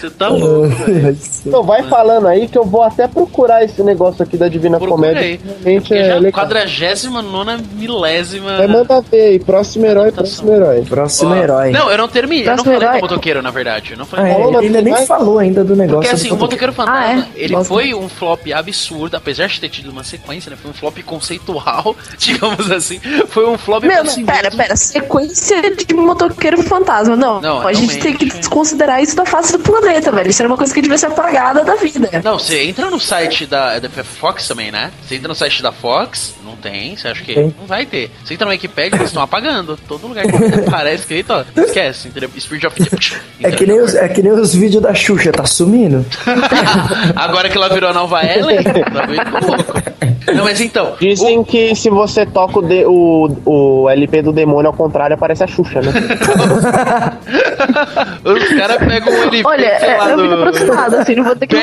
Você tá louco, velho. Então vai falando aí que eu vou até procurar esse negócio aqui da Divina Comédia. Procurei. Realmente é já legal. quadragésima nona milésima. Vai mandar ver aí, próximo herói, próximo herói. Próximo herói. Não, eu não terminei. Eu não falei herói. do motoqueiro, na verdade. Eu não Ah, falei é, do ele ainda nem falou ainda do negócio. Porque assim, o Motoqueiro Fantasma, Ah, é? ele Gosto. foi um flop absurdo, apesar de ter tido uma sequência, né? Foi um flop conceitual, digamos assim. Foi um flop Meu, si pera, pera, sequência de motoqueiro fantasma. Não, Não, a gente tem que desconsiderar isso da face do planeta, velho. Isso era uma coisa que devia ser apagada da vida. Não, você entra no site da, da Fox também, né? Você entra no site da Fox, não tem, você acha que Tem. não vai ter. Você entra no Wikipedia, eles estão apagando. Todo lugar que aparece escrito, ó, esquece, entendeu? Spirit of É que, nem os, é que nem os vídeos da Xuxa, tá sumindo? Agora que ela virou a nova Ellen, tá muito louco. Não, mas então, Dizem que se você toca o, de- o, o LP do demônio ao contrário, aparece a Xuxa, né? os caras pegam um LP, Olha, sei é, lá, eu fico do... aproximado, assim, não vou ter que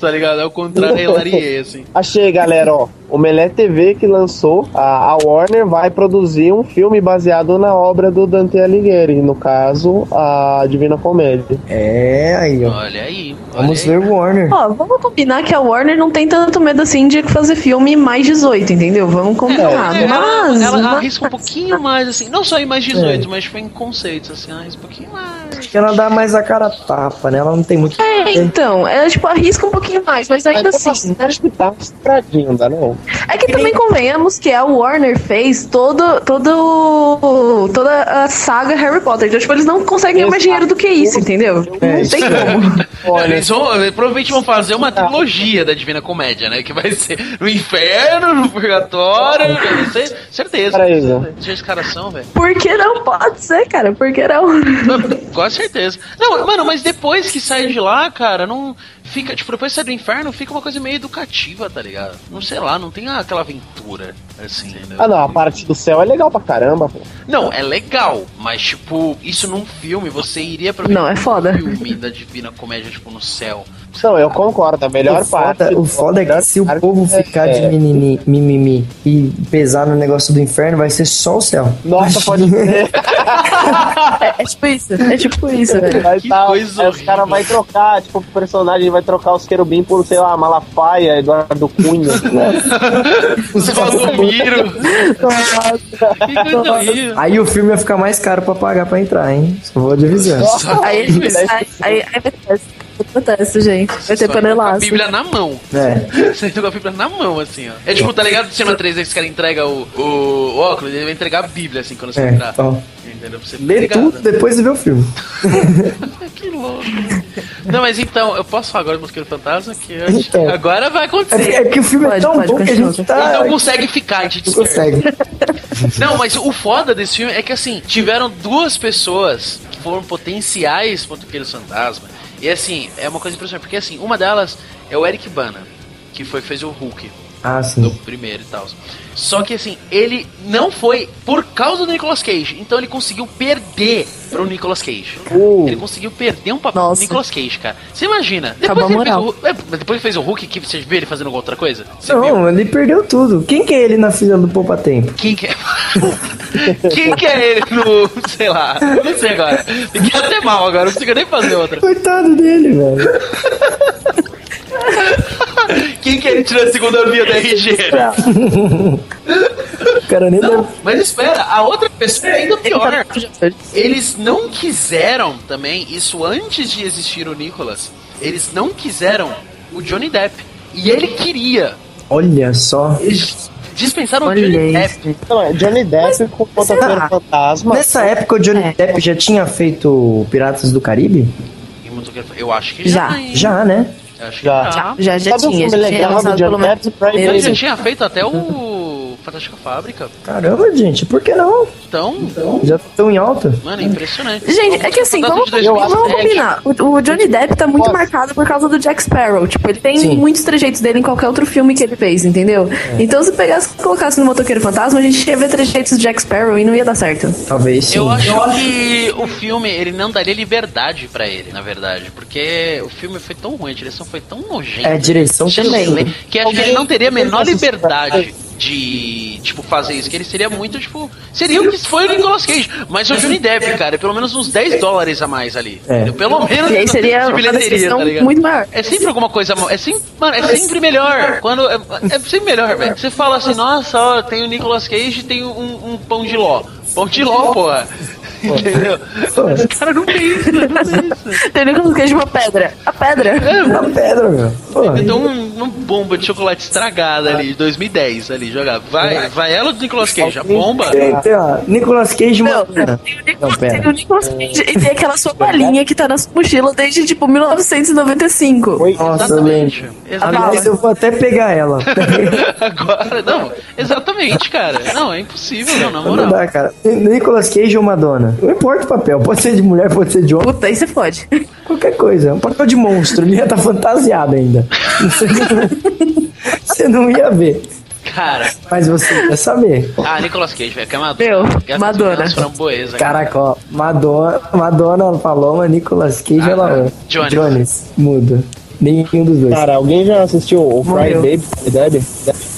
tá ligado? É o contrário, é hilarie, assim. Achei, galera, ó. O Melé TV que lançou, a, a Warner vai produzir um filme baseado na obra do Dante Alighieri, no caso, a Divina Comédia. É, aí, ó. Olha aí. Vamos olha ver o Warner. Ó, vamos combinar que a Warner não tem tanto medo assim de fazer filme mais 18, entendeu? Vamos combinar. É, ela, mas, ela mas- arrisca um pouquinho mais, assim, não só em mais 18, mas tipo, em conceitos, assim, ela arrisca um pouquinho mais. Porque ela dá mais a cara a tapa, né? Ela não tem muito. É, então, ela tipo arrisca um pouquinho mais, mas ainda assim, né? Acho que tá estradinho, não? É que também convenhamos que a Warner fez todo, todo, toda a saga Harry Potter. Então, tipo, eles não conseguem ganhar mais dinheiro do que isso, entendeu? não tem como. Eles vão, provavelmente vão fazer uma trilogia da Divina Comédia, né? Que vai ser no inferno, no purgatório, ser, certeza. Já os caras são, velho. Por que não pode ser, cara? Por que não? Com certeza. Não, mano, mas depois que sai de lá, cara, não fica, tipo, depois que sai do inferno, fica uma coisa meio educativa, tá ligado? Não sei lá, não tem aquela aventura, assim, entendeu? Ah, não, a parte do céu é legal pra caramba, pô. Não, é legal, mas tipo, isso num filme, você iria pra ver Não, é um foda. filme da Divina Comédia, tipo, no céu. Não, eu concordo, a melhor o parte. foda, o foda é que se o povo ficar de mimimi, mimimi e pesar no negócio do inferno, vai ser só o céu. Nossa, pode ser. É, é tipo isso. É tipo isso, velho. Vai Que tá, coisa aí os caras vão trocar, tipo, o personagem vai trocar os querubim por, sei lá, Malafaia, Eduardo Cunha. Você fala do Miro. Que coisa horrível. Aí o filme vai ficar mais caro pra pagar pra entrar, hein? Só vou avisando. Aí, aí, aí, aí acontece. Acontece, gente. Vai ter indo com a panelaço. Bíblia na mão. É. Você com a Bíblia na mão, assim, ó. É tipo, tá ligado? Cinema 3 esse cara entrega o, o, o óculos, ele vai entregar a Bíblia, assim, quando você É, entrar. ó. Entendeu? Pra você Lê ligado. tudo depois de ver o filme. Que louco. Não, mas então, eu posso falar agora do Mosqueiro Fantasma? Que eu acho que Então. agora vai É acontecer. porque, é que o filme é Pode, tão pode, bom que a gente tá. Então consegue ficar, a gente Não consegue. Não, mas o foda desse filme é que assim, tiveram duas pessoas que foram potenciais motoqueiros fantasma. E assim, é uma coisa impressionante, porque assim, uma delas é o Eric Bana, que foi fez o Hulk Ah, do sim. primeiro e tal. Só que assim, ele não foi por causa do Nicolas Cage, então ele conseguiu perder pro Nicolas Cage. Uh. Ele conseguiu perder um papel pro Nicolas Cage, cara. Você imagina, depois ele fez o, é, depois fez o Hulk, que você viu ele fazendo alguma outra coisa? Você viu? Não, ele perdeu tudo. Quem que é ele na fila do Poupa Tempo? Quem que é? Quem que é ele no. sei lá, não sei agora. Fiquei até mal agora, não consigo nem fazer outra. Coitado dele, velho. Quem que é ele tirando a segunda via da RG? O cara nem deve. Mas espera, a outra pessoa é ainda pior. Eles não quiseram também, isso antes de existir o Nicholas, eles não quiseram o Johnny Depp. E ele queria. Olha só. Eles dispensaram o Olha Johnny isso. Depp. Não, é Johnny Depp com o? Fantasma. Nessa época o Johnny É. Depp já tinha feito Piratas do Caribe? Eu acho que Já. já. Já, né? Acho que Já. já. Já, já Sabe um tinha. filme Já tinha legal do primeiro. Ele já tinha feito até o Fantástica Fábrica. Caramba, gente, por que não? Então, Já estão em alta. mano, é impressionante. Gente, é que assim, vamos, vamos 2007. combinar. O, o Johnny Depp tá muito Posso? marcado por causa do Jack Sparrow. Tipo, ele tem Sim. muitos trejeitos dele em qualquer outro filme que ele fez, entendeu? Então, se pegasse e colocasse no Motoqueiro Fantasma, a gente ia ver trejeitos do Jack Sparrow e não ia dar certo. Talvez sim. Eu acho que o filme, ele não daria liberdade pra ele, na verdade. Porque o filme foi tão ruim, a direção foi tão nojenta. É, a direção também. Que acho que ele não teria a menor liberdade de, tipo, fazer isso, que ele seria muito, tipo, seria o que foi o Nicolas Cage, mas o Johnny Depp, cara, é pelo menos uns 10 dólares a mais ali. É. entendeu? Pelo menos E aí seria de uma bilheteria, descrição tá ligado? muito maior. É sempre alguma coisa, é sempre, mano, é sempre melhor. Quando é, é sempre melhor, velho. Você fala assim, nossa, ó, tem o Nicolas Cage e tem um, um pão de ló. Pão de ló, porra. Entendeu? Os caras não pensam, não pensam. Tem o Nicolas Cage uma pedra. A pedra. É, Uma pedra, meu. Então um- uma bomba de chocolate estragada ali, de 2010 ali, jogar. Vai, vai ela do Nicolas Cage, a bomba. tem, tem, ó, Nicolas Cage Não, Madonna. tem o Não, Nicolas, o Nicolas Cage e tem aquela sua balinha que tá na sua mochila desde tipo 1995. Oi? Nossa, Exatamente. Exatamente. Eu vou até pegar ela. Agora, não, exatamente, cara. Não, é impossível, não, na Não moral. dá, cara. Nicolas Cage ou Madonna? Não importa o papel. Pode ser de mulher, pode ser de homem. Puta, aí você pode. Qualquer coisa. Um papel de monstro. Ele ia estar fantasiado ainda. Você não, você não ia ver. Cara, Mas você ia saber. ah, Nicolas Cage, velho, que é Madonna. Meu, Que é Madonna. Framboesa, cara. Caraca, ó. Madonna, Madonna Paloma, Nicolas Cage, Ah, ela. tá. Jones. Jones. Muda. Nenhum dos dois. Cara, alguém já assistiu o Fry. Baby Debbie?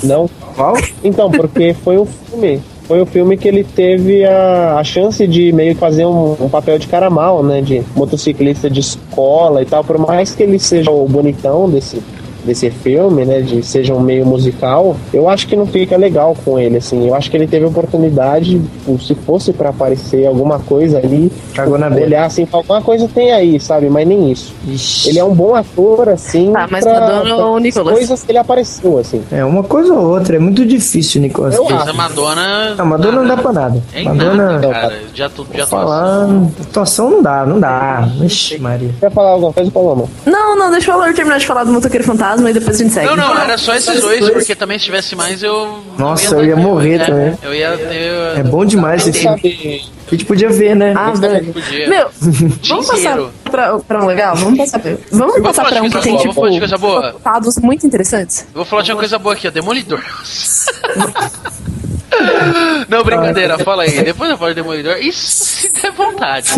Não? Qual? Então, porque foi o filme. Foi o filme que ele teve a, a chance de meio fazer um, um papel de cara mal, né? De motociclista de escola e tal. Por mais que ele seja o bonitão desse, desse filme, né? De seja um meio musical, eu acho que não fica legal com ele, assim. Eu acho que ele teve oportunidade, tipo, se fosse pra aparecer alguma coisa ali, Cagou na olhar assim, alguma coisa tem aí, sabe? Mas nem isso. Ixi. Ele é um bom ator, assim. Tá, mas pra- Madonna pra ou as Nicolas? coisas que ele apareceu, assim. É, uma coisa ou outra. É muito difícil, Nicolas Eu. Mas a Madonna. A Madonna não dá pra nada. É Madonna. nada, cara. Já tô, já Falar. Atuação não dá, não dá. Ixi, Maria. Quer falar alguma coisa, Paloma? Não, não, deixa eu terminar de falar do Motoqueiro Fantasma e depois a gente segue. Não, não, era só esses dois, porque também se tivesse mais eu. Nossa, eu ia morrer é, também. Eu ia ter. É bom demais esse filme. A gente podia ver, né? Ah, velho. Meu, vamos passar pra, pra um legal? Vamos passar pra, vamos passar pra um que tem, boa, tipo, vou falar de coisa boa. resultados muito interessantes. Eu vou falar de uma coisa boa aqui, ó. Demolidor. Não, brincadeira, fala aí. Depois eu falo de Demolidor. Isso se der vontade.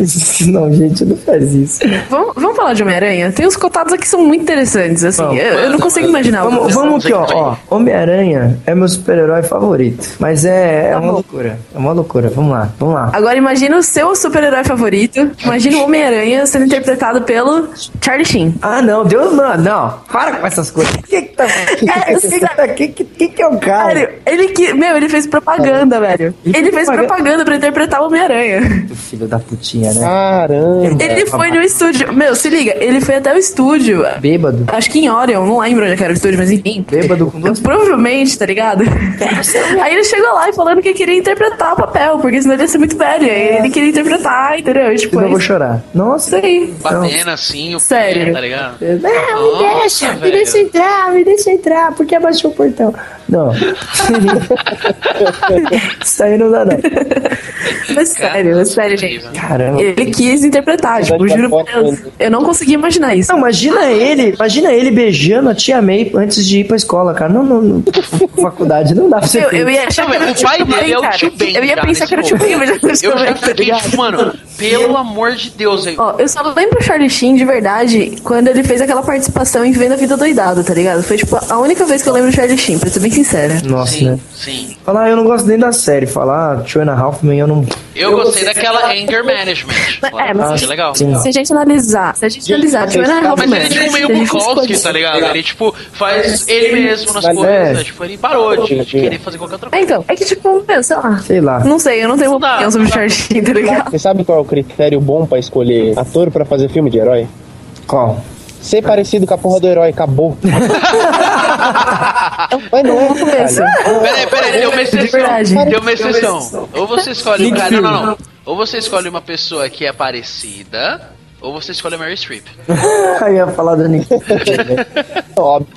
Não, gente, não faz isso. Vamos, vamos falar de Homem-Aranha? Tem os cotados aqui que são muito interessantes, assim. Vamos, eu, eu não consigo imaginar. Vamos, vamos aqui, ó, ó. Homem-Aranha é meu super-herói favorito. Mas é, é uma loucura. É uma loucura. Vamos lá, vamos lá. Agora imagina o seu super-herói favorito. Imagina o Homem-Aranha sendo interpretado pelo Charlie Sheen. Ah, não, Deus não, não. Para com essas coisas. Quem que tá. Quem que, que, que, que é o cara? Sério, ele que. Meu, ele fez propaganda, velho. Ele fez propaganda pra interpretar o Homem-Aranha. Filho da putinha, né? Caramba. Ele foi no estúdio. Meu, se liga, ele foi até o estúdio. Bêbado. Acho que em Orion, não lembro onde é que era o estúdio, mas enfim. Bêbado com duas. Provavelmente, tá ligado? Aí ele chegou lá e falando que queria interpretar o papel, porque senão ele ia ser muito velho. Aí ele queria interpretar, entendeu? Tipo, eu é vou isso chorar. Nossa. aí. Batendo assim, o Sério. pé, tá ligado? Não, me Nossa, deixa, me velho. deixa entrar, me deixa entrar, porque abaixou o portão. Não. Isso aí não dá, não. Mas sério, mas sério, gente. Caramba. Ele quis interpretar, tipo, juro por Deus. Eu não consegui imaginar isso. Não, imagina ele, imagina ele beijando a tia May antes de ir pra escola, cara. Não, não, não. Faculdade, não dá pra você Eu, eu ia achar Não, que era o pai tio dele Ben, é o tio Ben. Eu ia pensar que era o tio Ben, mas. Eu já fiquei tipo, mano, pelo amor de Deus, aí. Ó, eu só lembro o Charlie Sheen de verdade quando ele fez aquela participação em Vendo a Vida Doidado, tá ligado? Foi tipo a única vez que eu lembro do Charlie Sheen, pra ser bem sincera. Nossa, Sim, né? sim. Falar, eu não gosto nem da série. Falar, Two and a Half Men, eu não. Eu gostei daquela anger management. É, mas Achei legal. Sim. se a gente analisar, se a gente analisar Joanna Mas Hoffman, ele é tipo se meio Bukowski, tá ligado? Ele tipo faz ele mesmo nas Mas coisas. é. Tipo, ele parou de, de querer fazer qualquer outra É, coisa. então, é que tipo, meu, sei lá. Sei lá. Não sei, eu não tenho uma Não dá, opinião sobre o Sheen, tá ligado? Você sabe qual é o critério bom pra escolher ator pra fazer filme de herói? Qual? Ser parecido com a porra do herói, acabou. Não é, No começo. Peraí, peraí, tem uma exceção. Tem uma exceção. Ou você escolhe um cara. Não, não, não. Ou você escolhe uma pessoa que é parecida, ou você escolhe a Mary Streep. Aí ia falar da Nick. Óbvio.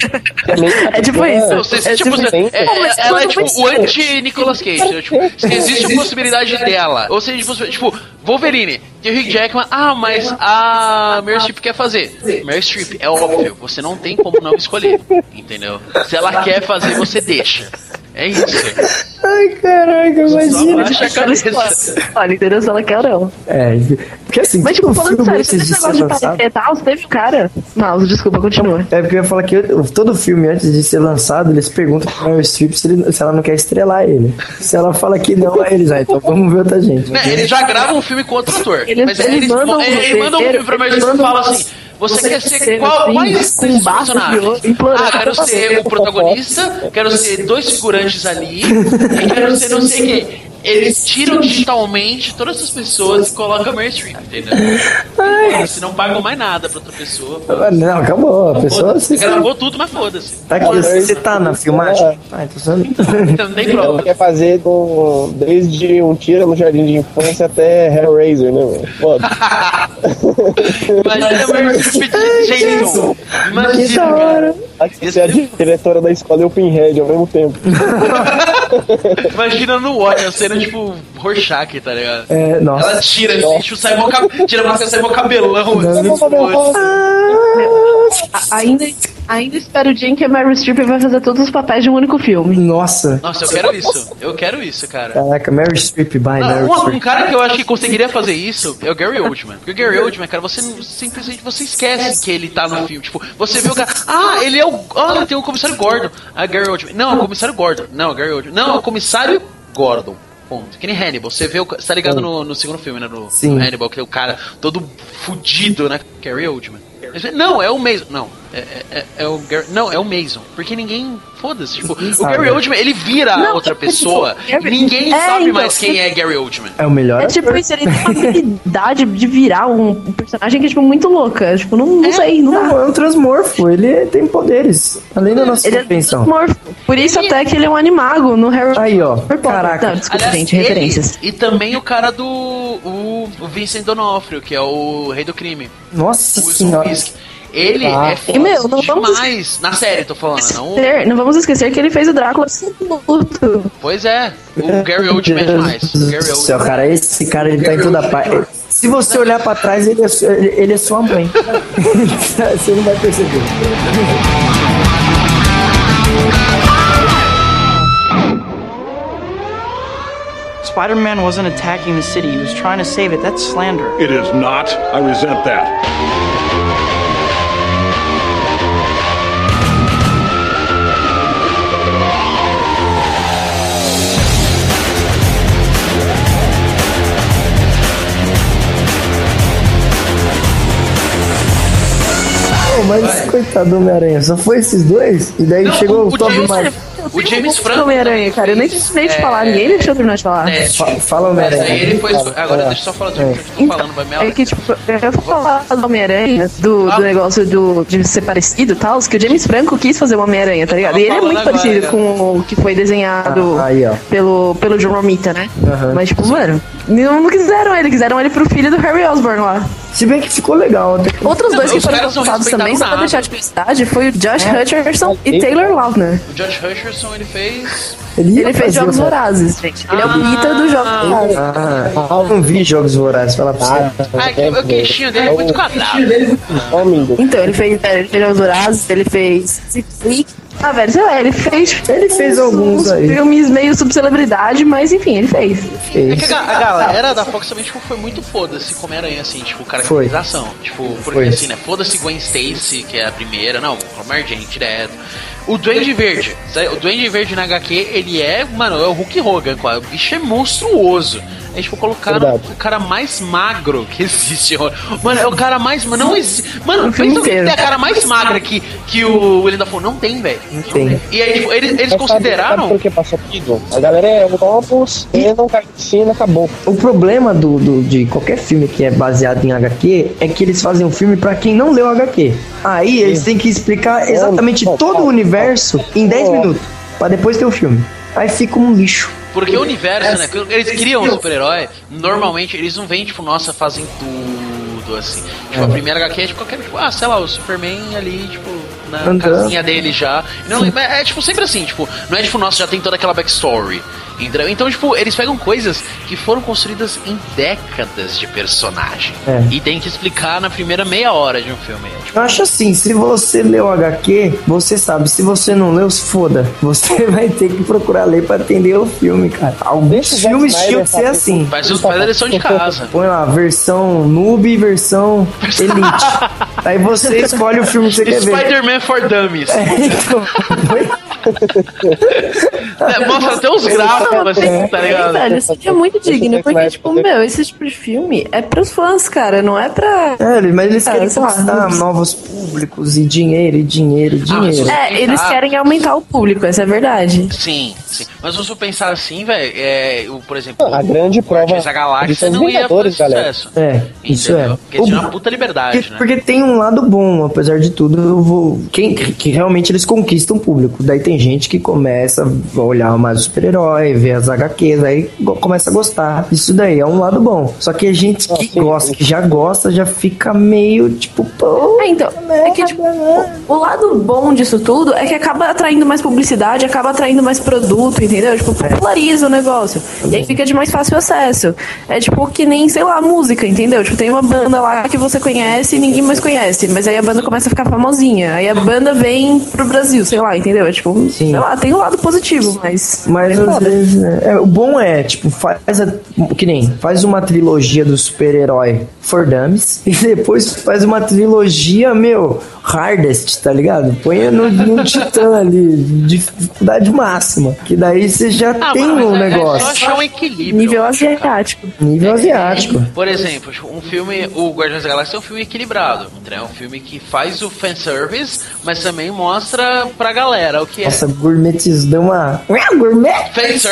É tipo isso. Você, É tipo, tipo é- mas ela é tipo o anti-Nicolas Cage. Tipo, se existe a possibilidade dela, ou seja, tipo, tipo, Wolverine, o Hugh Jackman, ah, mas a Meryl Streep quer fazer. Meryl Streep, é óbvio, você não tem como não escolher, entendeu? Se ela quer fazer, você deixa. É isso. Ai, caraca, imagina. Baixa a cabeça. Olha, entendeu? Se ela quer ou não. É, porque assim, Mas, tipo, todo falando filme sério, antes esse de ser negócio de lançado... parecer tal, teve um cara... Mouse, desculpa, continua. É porque eu ia falar que eu- todo filme, antes de ser lançado, eles perguntam pra Meryl Streep se, ele- se ela não quer estrelar ele. Se ela fala que não, aí eles, ah, então vamos ver outra gente. Né, eles já gravam um filme com outro ator. Eles- mas eles eles, mandam um eles mandam um filme pra Meryl Streep e mandam- assim: Você quer ser qual? assim, Quais com personagens? Ah, quero ser você. o protagonista, quero ser dois figurantes ali, e quero ser não sei quem. Eles tiram digitalmente todas essas pessoas e colocam Streep, entendeu? Se não pagam mais nada pra outra pessoa. Não, acabou. A pessoa se Gravou tudo, mas foda-se. Tá aqui, você tá na filmagem? Ah, então você Então não tem prova. quer fazer do, desde um tiro no jardim de infância até Hellraiser, né, velho? Foda. Imagina Meryl Streep de Jason. Que da Imagina, cara. hora. Aqui você é a diretora da escola e o Pinhead ao mesmo tempo. Imagina no Watch, a cena tipo Rorschach, tá ligado? É, nossa. Ela tira, tipo, sai mó tira a máscara, sai mó cabelão. Tipo, A- Ainda, ainda espero o dia em que a Meryl Streep vai fazer todos os papéis de um único filme. Nossa. Nossa, eu quero isso. Eu quero isso, cara. Caraca, Meryl Streep, by Não, Meryl um, um Streep. cara que eu acho que conseguiria fazer isso é o Gary Oldman. Porque o Gary Oldman, cara, você simplesmente você esquece que ele tá no filme. Tipo, você vê o cara. Ah, ele é o. Olha, tem o comissário Gordon. Ah, Gary Oldman. Não, é o comissário Gordon. Não, é o Gary Oldman. Não, é o comissário Gordon. Ponto. Que nem Hannibal. Você vê o. Você tá ligado no, no segundo filme, né? No, Sim. no Hannibal, que é o cara todo fudido, né? Gary Oldman. Não, é o Mason. Não, é, é- é, é o Gary, Não, é o Mason. Porque ninguém. Foda-se. Tipo, o sabe. Gary Oldman, ele vira Não, outra é tipo, pessoa. Gary- Ninguém É, sabe então, mais quem é Gary Oldman. É o melhor. É tipo isso, ele tem uma habilidade de virar um, personagem que é tipo muito louca. Tipo, não, não sei, não. Não, é um transmorfo. Ele tem poderes. Além da nossa Ele é compreensão. transmorfo. Por isso até que ele é um animago no Harry Aí, ó. Potter. Caraca. Não, desculpa, Aliás, gente, ele referências. E também o cara do. O, o Vincent Donofrio, que é o rei do crime. Nossa O senhora. Ele Ah. é foda meu, não vamos demais. Na série, tô falando, não. Não vamos esquecer que ele fez o Drácula absoluto. Pois é. O Gary Oldman é demais. Gary Oldman. cara, esse cara ele tá em toda parte. Se você olhar pra trás, ele é, ele ele é sua mãe. você não vai perceber. Spider Man wasn't attacking the city, he was trying to save it. That's slander. It is not. I resent that. Pô, mas coitado do Homem-Aranha, só foi esses dois? E daí Não, chegou o- o o Tobey Maguire. O James Franco. Homem-Aranha, cara. Eu nem terminei de É, falar, ninguém deixou eu terminar de falar. É, tipo, Fala Homem-Aranha. ele foi. Agora fala. deixa eu só falar do É. que eu tô falando, vai me É que, tipo, eu vou falar do Homem-Aranha, do, Ah. do negócio do, de ser parecido e tal, que o James Franco quis fazer o Homem-Aranha, tá ligado? E ele é muito agora, parecido cara. com o que foi desenhado Ah, pelo, pelo John Romita, né? Aham. Mas, tipo, mano, não, não quiseram ele, quiseram ele pro filho do Harry Osborn lá. Se bem que ficou legal. até que- Outros dois que Os foram não lançados também, só pra deixar de curiosidade, foi o Josh Hutcherson e Taylor Lautner. O Josh Hutcherson, ele fez. Ele, Ele fez Jogos o- Vorazes, gente. Ele é o Ah. Peter dos Jogos Vorazes. Ah, eu não vi Jogos Vorazes, fala pra você. Ah, que, o queixinho dele é muito quadrado. Amigo. Então, ele fez, é, ele fez Jogos Vorazes, ele fez Freak. Ah, velho, sei lá, ele fez. Ele fez uns- alguns uns aí. filmes meio subcelebridade, mas enfim, ele fez. É que a, a galera da Fox também tipo, foi muito foda-se como Homem-Aranha, assim, tipo, caracterização. Tipo, porque Foi. assim, né? Foda-se Gwen Stacy, que é a primeira, não, o Mary Jane direto. O Duende Verde, o Duende Verde na HQ, ele é, mano, é o Hulk Hogan, o bicho é monstruoso. Aí, tipo, colocaram Verdade. o cara mais magro que existe. Mano, é o cara mais. Mano, não existe. Mano, pensa que tem a cara mais magra que, que o William Dafoe. Não tem, velho. Não tem. E aí, tipo, eles, eles Mas sabe- Sabe consideraram. por que passou tudo? A galera é novos, não carnicina, acabou. O problema do, do- de qualquer filme que é baseado em HQ é que eles fazem um filme pra quem não leu HQ. Aí eles têm que explicar exatamente todo o universo em 10 não. minutos, pra depois ter o filme. Aí fica um lixo. Porque o universo, né? quando Eles criam um super-herói, normalmente eles não vêm, tipo, nossa, fazem tudo, assim. Tipo, a primeira HQ é tipo qualquer, tipo, ah, sei lá, o Superman ali, tipo, na casinha dele já. Não, lembra- é, tipo sempre assim, tipo, não é tipo, nossa, já tem toda aquela backstory. Entendeu? Então, tipo, eles pegam coisas que foram construídas em décadas de personagem. É. E tem que explicar na primeira meia hora de um filme. Eu acho assim, se você leu HQ, você sabe. Se você não leu, se foda. Você vai ter que procurar ler pra entender o filme, cara. Alguns filmes tinham que ser assim. Faz, os- faz a lição de casa. Põe lá, versão noob e versão elite. Aí você escolhe o filme que você quer ver. Spider-Man for Dummies. É, então, É, mostra até os gráficos, assim, tá É, ligado? velho, isso aqui é muito digno, porque, tipo, meu, esse tipo de filme é pros fãs, cara, não é pra. É, mas eles Ah, querem conquistar novos públicos e dinheiro, e dinheiro, e dinheiro. É, eles querem aumentar o público, essa é a verdade. Sim, sim. Mas se eu pensar assim, velho, é, por exemplo, A grande prova da Galáxia é não ia fazer sucesso. É, isso é. Porque tinha uma puta liberdade, Porque, né? porque tem um lado bom, apesar de tudo, eu vou. Quem, que realmente eles conquistam o público. Daí tem gente que começa a olhar mais o super-herói, ver as HQs, aí começa a gostar. Isso daí é um lado bom. Só que a gente que gosta, que já gosta, já fica meio tipo, pô. É, então, é que, tipo, o, o lado bom disso tudo é que acaba atraindo mais publicidade, acaba atraindo mais produto, entendeu? Tipo, populariza o negócio. E aí fica de mais fácil acesso. É tipo que nem, sei lá, música, entendeu? Tipo, tem uma banda lá que você conhece e ninguém mais conhece. Mas aí a banda começa a ficar famosinha. Aí a banda vem pro Brasil, sei lá, entendeu? É tipo, sei lá, tem um lado positivo, mas. Mas às vezes, né, é, o bom é, tipo, faz a, que nem, faz uma trilogia do super-herói For Dummies e depois faz uma trilogia, meu, hardest, tá ligado? Põe no, no titã ali, dificuldade máxima, que daí você já Ah, tem mas um é- É negócio. só achar um equilíbrio. Nível asiático. Nível asiático. Por exemplo, um filme, o Guardiões da Galáxia é um filme equilibrado. É um filme que faz o fanservice, mas também mostra pra galera o que é. Nossa, gourmetizou uma. Ué, gourmet? Fanservice?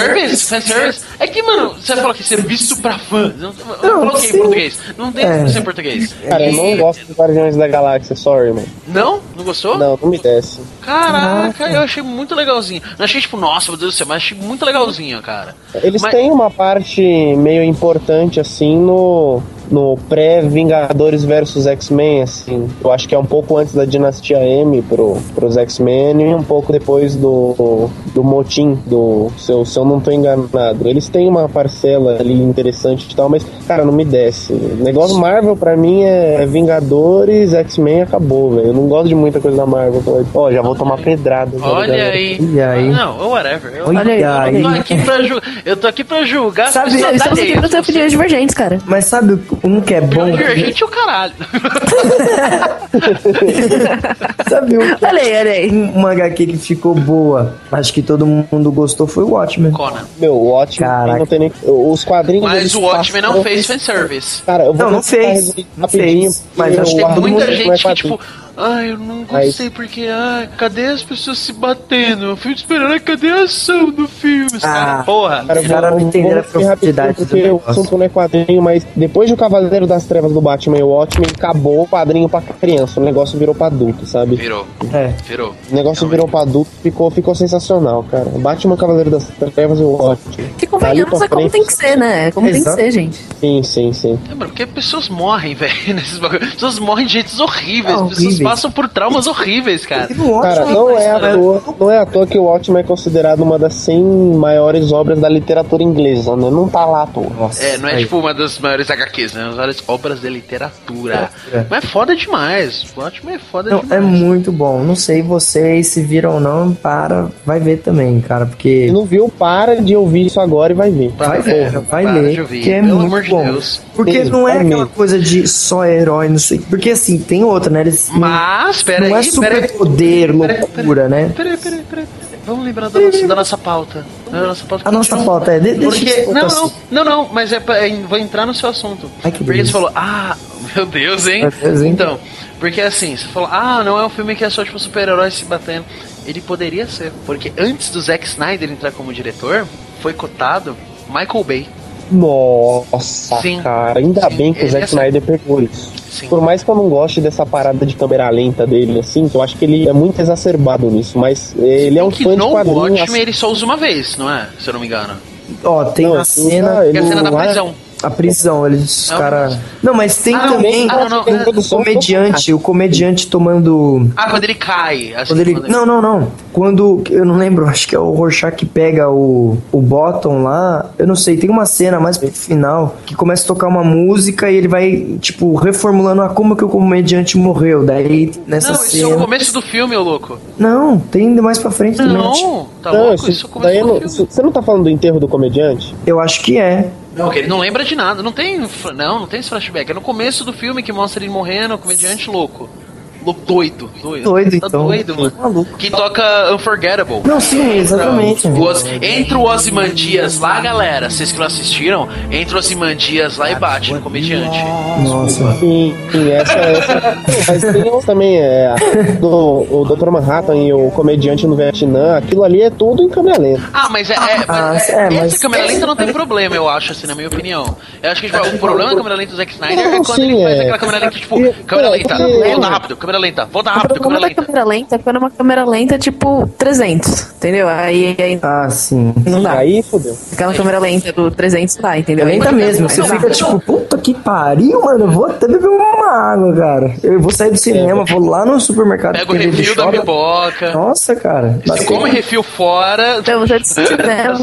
Fanservice? É que, mano, você falou que ser visto pra fã. Não, eu Não, coloquei em português. Não tem É. em português. Cara, eu não gosto dos Guardiões da Galáxia, sorry, mano. Não? Não gostou? Não, não me desce. Caraca, eu achei muito legalzinho. Não achei tipo, nossa, meu Deus do céu, mas achei muito legalzinho, cara. Eles Mas- têm uma parte meio importante, assim, no, no pré-Vingadores versus X-Men, assim. Eu acho que é um pouco antes da Dinastia M pro, pros X-Men e um pouco depois do, do motim, do, se, eu, se eu não tô enganado. Eles têm uma parcela ali interessante e tal, mas, cara, não me desce. O negócio Marvel, pra mim, é Vingadores, X-Men acabou, velho. Eu não gosto de muita coisa da Marvel. Ó, já vou tomar pedrada. Olha aí. E aí? Não, whatever. Eu, Olha eu aí. tô aqui pra ju- eu tô aqui pra julgar Sabe- Estamos aqui pra ter opiniões divergentes, cara. Mas sabe um que é bom? Divergente é o caralho. Sabe um que Olha aí, olha aí. uma HQ que ficou boa, acho que todo mundo gostou, foi o Watchmen. Conan. Meu, o Watchmen Caraca. não tem nem. Os quadrinhos. Mas o Watchmen não fez fanservice. Cara, eu vou Não, não fez. Não fez. Mas acho que Tem muita é gente que, tipo, ai, eu não Mas- gostei porque, ai, cadê as pessoas se batendo? Eu fui esperando, ai, cadê a ação do filme? Ah, caras, porra. Cara, Os caras não entenderam a profundidade do Porque o assunto não é quadrinho, mas depois do Cavaleiro das Trevas do Batman e o Watchmen, acabou o quadrinho pra criança. O negócio virou pra adulto, sabe? Virou, É. virou. O negócio virou pra adulto, ficou, ficou sensacional, cara. Batman, Cavaleiro das Trevas e o Watchmen. Que convenhamos é pra como frente- tem que ser, né? É Como tem que Exato. ser, gente. Sim, sim, sim. É, mano, porque pessoas morrem, velho, nesses bagulhos. Pessoas morrem de jeitos horríveis. Ah, pessoas horríveis. Passam por traumas horríveis, cara. Cara, não é, à cara, toa, não é à toa que o Watchmen é considerado uma das 100 maiores obras da literatura inglesa, né? Não tá lá à toa. Nossa, É, não é aí. tipo uma das maiores HQs, né? As maiores obras de literatura. É. Mas é foda demais. O Watchmen é foda Não, demais. é muito bom. Não sei vocês se viram ou não, para, vai ver também, cara, porque Se não viu, para de ouvir isso agora e vai ver. vai É, ver, vai para ler, ouvir, que é pelo muito amor de bom. Deus. Porque Mesmo, não é é aquela mesmo. coisa de só herói, não sei. Porque assim, tem outra, né? Eles Mas, pera não aí, é pera aí. super poder, loucura, né? Peraí, peraí, peraí. Vamos lembrar da nossa, da nossa pauta. Da nossa pauta A nossa pauta é, de- deixa Porque, não, contar não, assim. não, não, mas é, pra- é, vou entrar no seu assunto. Ai, que porque beleza. você falou, ah, meu Deus, hein? Meu Deus, hein? Então, porque assim, você falou, ah, não é um filme que é só tipo super-heróis se batendo. Ele poderia ser, porque antes do Zack Snyder entrar como diretor, foi cotado Michael Bay. Nossa, Sim. cara, ainda Sim, bem que o ele Zack é Snyder pegou isso. Sim. Por mais que eu não goste dessa parada de câmera lenta dele, assim, que eu acho que ele é muito exacerbado nisso, mas ele é um que fã de no quadrinhos. Watchmen ele só usa uma vez, não é? Se eu não me engano. Ó, tem Não, a cena. ele é a cena da não é- prisão. A prisão, eles, Não, cara. Não, mas tem Ah, não, também ah, não, não. o comediante, o comediante tomando. Ah, quando ele cai. Assim, Quando ele... quando Não, não, não. Quando. Eu não lembro, acho que é o Rorschach que pega o, o Bottom lá. Eu não sei, tem uma cena mais pro final que começa a tocar uma música e ele vai, tipo, reformulando ah, como que o comediante morreu. Daí, nessa Não, isso é o cena. começo do filme, ô louco. Não, tem ainda mais pra frente também. Não, tá não, louco? isso, Isso é o começo daí do não- filme. isso- você não tá falando do enterro do comediante? Eu acho que é. Não, ele não lembra de nada. Não tem. Não, não tem esse flashback. É no começo do filme que mostra ele morrendo, o comediante louco. Louco, doido, doido. Doido, tá então. doido, mano. Que toca Unforgettable. Não, sim, exatamente. O Os- entre o Ozymandias lá, galera, vocês que não assistiram, entre o Ozymandias lá e bate no comediante. Nossa. Sim, sim, essa, essa. Mas tem também, é. Do, o Dr. Manhattan e o comediante no Vietnã, aquilo ali é tudo em câmera lenta. Ah, mas é. é, Ah, mas, é, essa mas- câmera lenta não tem problema, eu acho, assim, na minha opinião. Eu acho que tipo, o problema da câmera lenta do Zack Snyder é Não, quando sim, ele faz é. aquela câmera lenta, tipo, E- câmera é, lenta, volta rápido, câmera lenta, volta O rápido, câmera problema da lenta. câmera lenta é quando é uma câmera lenta tipo 300, entendeu? Aí, aí Ah, sim. não dá. Aí fudeu. Aquela câmera lenta do 300 não dá, entendeu? É lenta Aí- mesmo. Você fica dá. tipo, puta que pariu, mano. Eu vou até beber uma água, cara. Eu vou sair do cinema, vou lá no supermercado. Pega o do refil da shopping. pipoca. Nossa, cara. Você come refil fora. Então, você de cinema,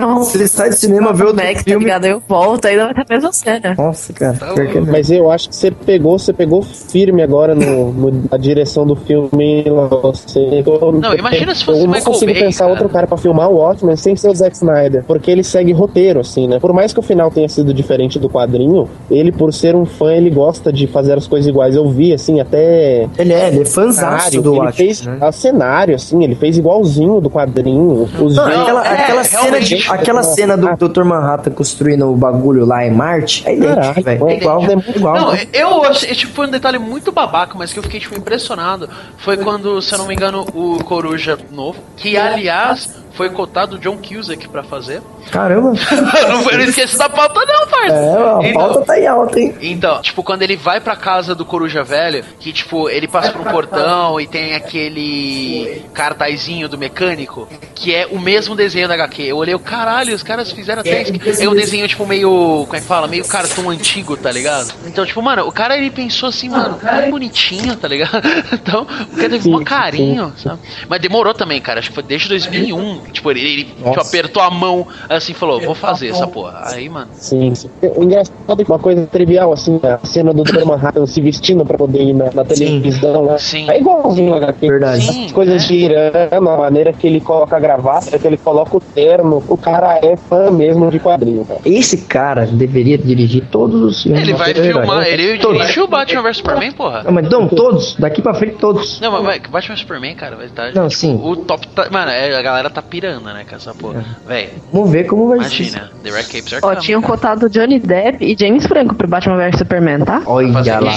não. Você sai do cinema, vê outro Mac, tá ligado? Aí eu volto, aí não vai ter a mesma cena. Nossa, cara. Tá é. Mas eu acho que você pegou, você pegou firme agora no, no- na direção do filme. Você, eu, Não, imagina se fosse Eu não Michael consigo Bay, pensar cara. outro cara pra filmar o Watchmen sem ser o Zack Snyder. Porque ele segue roteiro, assim, né? Por mais que o final tenha sido diferente do quadrinho, ele, por ser um fã, ele gosta de fazer as coisas iguais. Eu vi, assim, até. Ele é, ele é fãzaço do ele Watchmen, fez né? a cenário, assim, ele fez igualzinho do quadrinho. Os Não, aquela, é, aquela cena, de, aquela cena do Dr. Manhattan construindo o bagulho lá em Marte é idêntico, velho. É é igual, idêntico. igual. Não, eu achei, tipo, foi um detalhe muito babaca, mas que eu fiquei, tipo, impressionado. Foi quando, se eu não me engano, o Coruja novo, que aliás foi cotado o John Cusack pra fazer. Caramba. não, eu não esqueci da pauta, não, parça. É, a Então- pauta tá em alta, hein? Então, tipo, quando ele vai pra casa do Coruja Velho, que, tipo, ele passa por um portão e tem aquele cartazinho do mecânico, que é o mesmo desenho da HQ. Eu olhei, o caralho, os caras fizeram até isso. É um desenho, tipo, meio, como é que fala? Meio cartão antigo, tá ligado? Então, tipo, mano, o cara, ele pensou assim, mano, que bonitinho, tá ligado? Então, o cara teve um carinho, sabe? Mas demorou também, cara, acho que foi desde 2001. Tipo, ele, ele tipo, apertou a mão, assim, e falou, vou fazer essa porra. Aí, mano... Sim, sim. O engraçado é que uma coisa trivial, assim, a cena do Dr. Manhattan se vestindo pra poder ir na, na televisão, né? Sim. É igualzinho HQ. Verdade. Sim, As coisas é. girando, a maneira que ele coloca a gravata, que ele coloca o terno. O cara é fã mesmo de quadrinho, cara. Esse cara deveria dirigir todos os filmes. Ele vai É filmar, ele Todos. dirigiu o Batman vs Superman, porra. Não, mas não, todos. Daqui pra frente, todos. Não, mas vai, Batman vs Superman, cara, vai estar. Não, tipo, sim. O top. Tá, mano, é, a galera tá pirando, né, com essa porra. Véi, Vamos ver como vai ser. imagina. The Red Capes are Ó, coming, tinham cara. cotado Johnny Depp e James Franco pro Batman vs Superman, tá? Olha Fazer lá.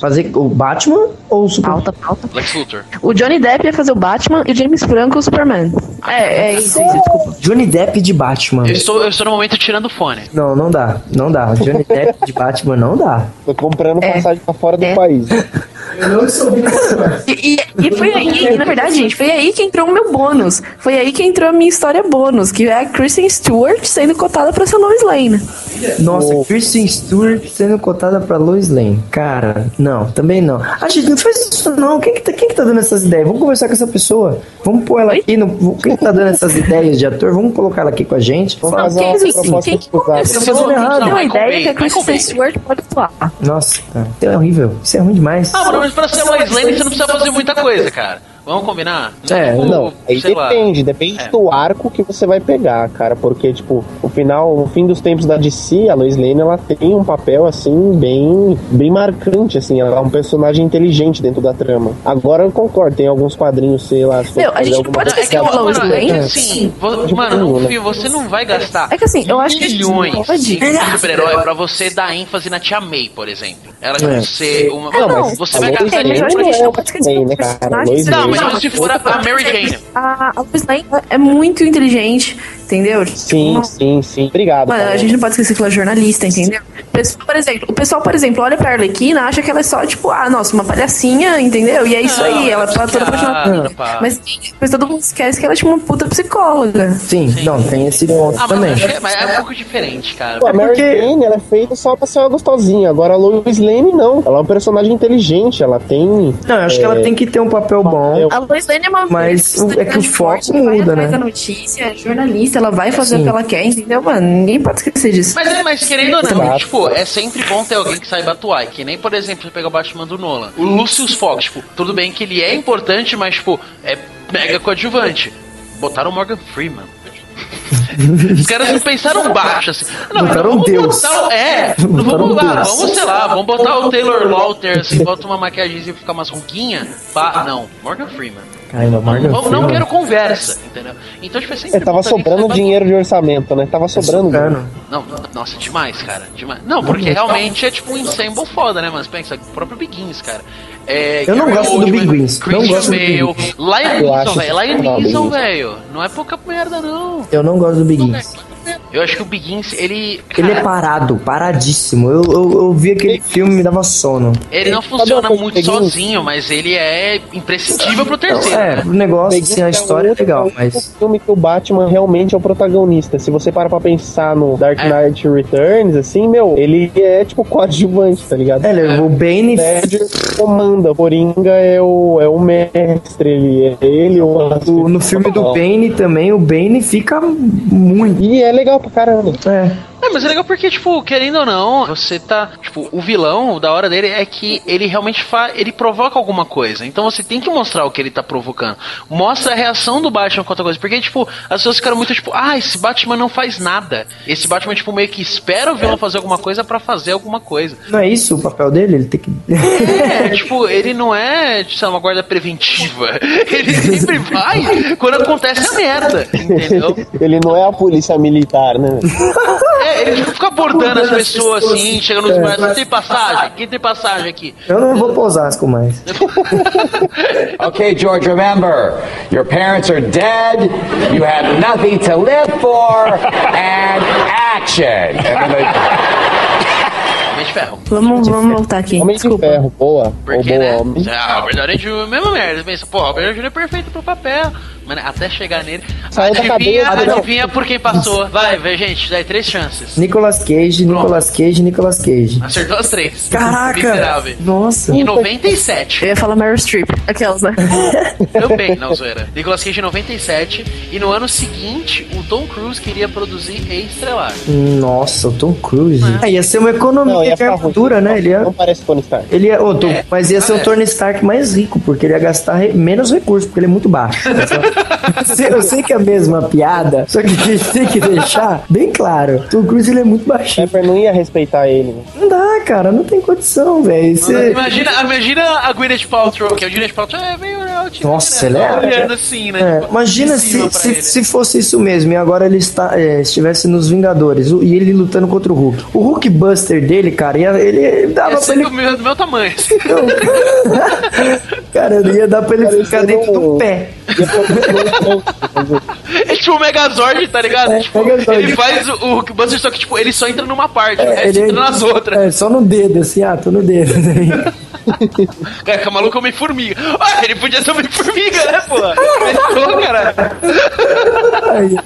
Fazer o Batman ou o Superman? Pauta, pauta. Lex Luthor. O Johnny Depp ia fazer o Batman e o James Franco o Superman. É, é isso, isso, desculpa. Johnny Depp de Batman. Eu estou, eu estou no momento tirando o fone. Não, não dá. Não dá. Johnny Depp de Batman não dá. Tô comprando É. passagem pra fora do É. país. E, e- e foi aí, e, na verdade, gente, foi aí que entrou o meu bônus. Foi aí que entrou a minha história bônus, que é a Kristen Stewart sendo cotada pra ser Lois Lane. Nossa, Kristen Stewart sendo cotada pra Lois Lane. Cara, não, também não. A gente não faz isso não. Quem que, tá, quem que tá dando essas ideias? Vamos conversar com essa pessoa. Vamos pôr ela aqui. No, quem que tá dando essas ideias de ator? Vamos colocar ela aqui com a gente. Vamos Fala- fazer Quem, uma proposta quem que começou errado. deu a Michael ideia que a Kristen. Stewart pode atuar. Nossa, cara. Isso é horrível. Isso é ruim demais. Ah, mas pra ser Lois Lane você não precisa fazer muita coisa, cara. Vamos combinar? É, Não, aí sei lá. depende, depende É. do arco que você vai pegar, cara, porque, tipo, o final, no fim dos tempos da DC, a Lois Lane, ela tem um papel, assim, bem, bem marcante, assim, ela é um personagem inteligente dentro da trama. Agora eu concordo, tem alguns quadrinhos, sei lá, se for Meu, a gente não pode Não, é que, esquecer a Lois mano, é que Lane. assim, vo- De mano, né? filme você não vai gastar É que assim, eu acho que milhões em super-herói pra você dar ênfase na Tia May, por exemplo. Ela É. é. ser uma. Não, Mano, mas você a vai gastar mas que gente não não é Não, mas se for a, a Mary Jane. A, a Lois Lane é muito inteligente, entendeu? Sim, sim, sim. Obrigado. Mano, a gente não pode esquecer que ela é jornalista, entendeu? O pessoal, por exemplo, o pessoal, por exemplo, olha pra Arlequina, acha que ela é só, tipo, ah, nossa, uma palhacinha, entendeu? E é isso aí, ela tá toda apaixonada. Mas, mas todo mundo esquece que ela é tipo uma puta psicóloga. Sim, não, tem esse ponto Ah, mas, também. que é, mas é um pouco diferente, cara. Pô, a Mary Jane, ela é feita só pra ser uma gostosinha. Agora a Lois Lane, não. Ela é um personagem inteligente, ela tem... Não, eu acho que ela tem que ter um papel bom. A Lois Lane é uma Mas o- é que o foco muda, né? da notícia, é jornalista, ela vai fazer Sim. o que ela quer, entendeu, mano? Ninguém pode esquecer disso. Mas, é, mas querendo ou não, tipo, é sempre bom ter alguém que saiba atuar. Que nem, por exemplo, você pega o Batman do Nolan. O Lucius Fox, tipo, tudo bem que ele é importante, mas, tipo, é mega coadjuvante. Botaram o Morgan Freeman. Os caras não pensaram baixo, assim. Não, Botaram vamos Deus. botar- é, não Botaram vamos lá, vamos, sei lá, vamos botar o Taylor Lauter, assim, bota uma maquiagem e ficar umas ruguinhas. Não, Morgan Freeman. Caramba, Não, não Freeman. quero conversa, entendeu? Então, tipo, é sempre É, tava sobrando dinheiro de orçamento, né? Tava sobrando. sobrando. não, nossa, demais, cara. Demais. Não, porque realmente é tipo um ensemble foda, né, mas pensa, o próprio Begins, cara. É, Eu não Gary gosto do Oldman, Begins, não Christian gosto do Bale, Begins. Lion Eu acho Neeson, velho. Lion Neeson, velho. Não é pouca merda, não. Eu não gosto do Begins. Eu acho que o Begins, ele. Ele é parado, paradíssimo. Eu, eu, eu vi aquele filme e me dava sono. Ele não funciona muito Begins? sozinho, mas ele é imprescindível pro terceiro. É, o negócio, assim, a história é legal, o mas. filme que o Batman realmente é o protagonista. Se você para pra pensar no Dark Knight Returns, assim, meu, ele é tipo coadjuvante, tá ligado? É, o Bane. Ledger comanda, o Coringa é o, é o mestre, ele é ele o... o- no filme do Bane também, o Bane fica muito. E é legal pra caramba. É. É, mas é legal porque, tipo, querendo ou não, você tá. Tipo, o vilão, o da hora dele é que ele realmente faz. Ele provoca alguma coisa. Então você tem que mostrar o que ele tá provocando. Mostra a reação do Batman com outra coisa. Porque, tipo, as pessoas ficaram muito tipo, ah, esse Batman não faz nada. Esse Batman, tipo, meio que espera o vilão fazer alguma coisa pra fazer alguma coisa. Não é isso o papel dele? Ele tem que. É, tipo, ele não é, sei lá, uma guarda preventiva. Ele sempre vai quando acontece a merda, entendeu? ele não é a polícia militar, né? É, ele fica abordando as pessoas assim, chega nos bares, quem tem passagem? Quem tem passagem aqui? Eu não vou pra Osasco mais. Okay, George, remember, your parents are dead, you have nothing to live for, and action. Vamos, vamos voltar aqui. Homem de ferro, boa. Porque, Ou boa, né? homem Ah, o Robert Downey Jr. mesma merda. Pensa, pô, o Robert Downey Jr. é perfeito pro papel. Mano, até chegar nele. Saiu da Adivinha, cadeia, não. adivinha por quem passou. Vai, vai, gente, dá aí três chances. Nicolas Cage, Nicolas Cage, Nicolas Cage. Acertou as três. Caraca! Miserável. Nossa! Em 97. Eu ia falar Meryl Streep, aquelas, né? Também, não, zoeira. Nicolas Cage em 97. E no ano seguinte, o Tom Cruise queria produzir e estrelar. Nossa, o Tom Cruise. Ah, ia ser uma economia Não, ia de armadura, né? Ele ia. Não parece Tony Stark. Ele ia, ô, Tom, mas ia ser o Tony Stark mais rico, porque ele ia gastar re- menos recursos, porque ele é muito baixo. Eu sei- que é a mesma piada, só que a gente tem que deixar bem claro. Tom Cruise ele é muito baixinho. Pepper não ia respeitar ele. né? Não dá, cara, não tem condição, velho. Você- Imagina, imagina a Gwyneth Paltrow, que a Gwyneth Paltrow é meio altinha, Nossa, né? ele é- Olhando assim, né? É, Tipo, imagina se, se, ele. se fosse isso mesmo e agora ele está, é, estivesse nos Vingadores o- e ele lutando contra o Hulk. O Hulk Buster dele, cara, ia, ele dava Ia pra ele. do meu, do meu tamanho. assim. Cara, ele ia dar pra ele ficar dentro do pé. É tipo o Megazord, tá ligado? É, tipo, Megazord. ele faz o, o Hulk Buster, só que tipo, ele só entra numa parte, o É, resto ele entra nas outras. É, só no dedo, assim, ah, tô no dedo. Cara, que maluco é Homem-Formiga. Ah, ele podia ser Homem-Formiga, né, pô? Fechou, cara. Aí,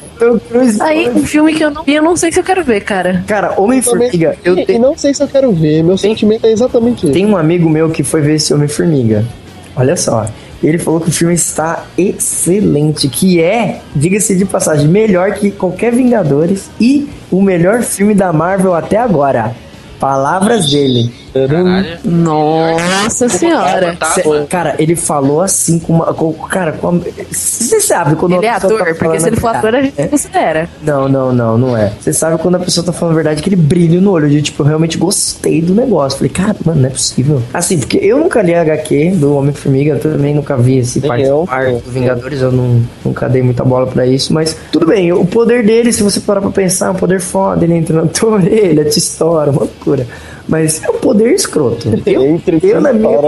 Cruise. Aí, um filme que eu não vi, eu não sei se eu quero ver, cara. Cara, Homem-Formiga, eu E tenho. não sei se eu quero ver. Meu sentimento é exatamente esse. Tem um amigo meu que foi ver esse Homem-Formiga. Olha só. Ele falou que o filme está excelente, que é, diga-se de passagem, melhor que qualquer Vingadores e o melhor filme da Marvel até agora. Palavras dele. Caralho. Nossa senhora. Tá, Cê- cara, ele falou assim com uma. Com, cara, com Você sabe quando Ele é pessoa ator, tá porque se ele for ator, a gente É. considera. Não, não, não, não é. Você sabe quando a pessoa tá falando a verdade, aquele brilho no olho, de tipo, eu realmente gostei do negócio. Falei, cara, mano, não é possível. Assim, porque eu nunca li a HQ do Homem-Formiga, eu também nunca vi esse eu. dos Vingadores, eu não, nunca dei muita bola pra isso, mas tudo bem, o poder dele, se você parar pra pensar, é um poder foda, ele entra na tua orelha, te estoura, uma Mas é um poder escroto. Eu, Entre eu na minha.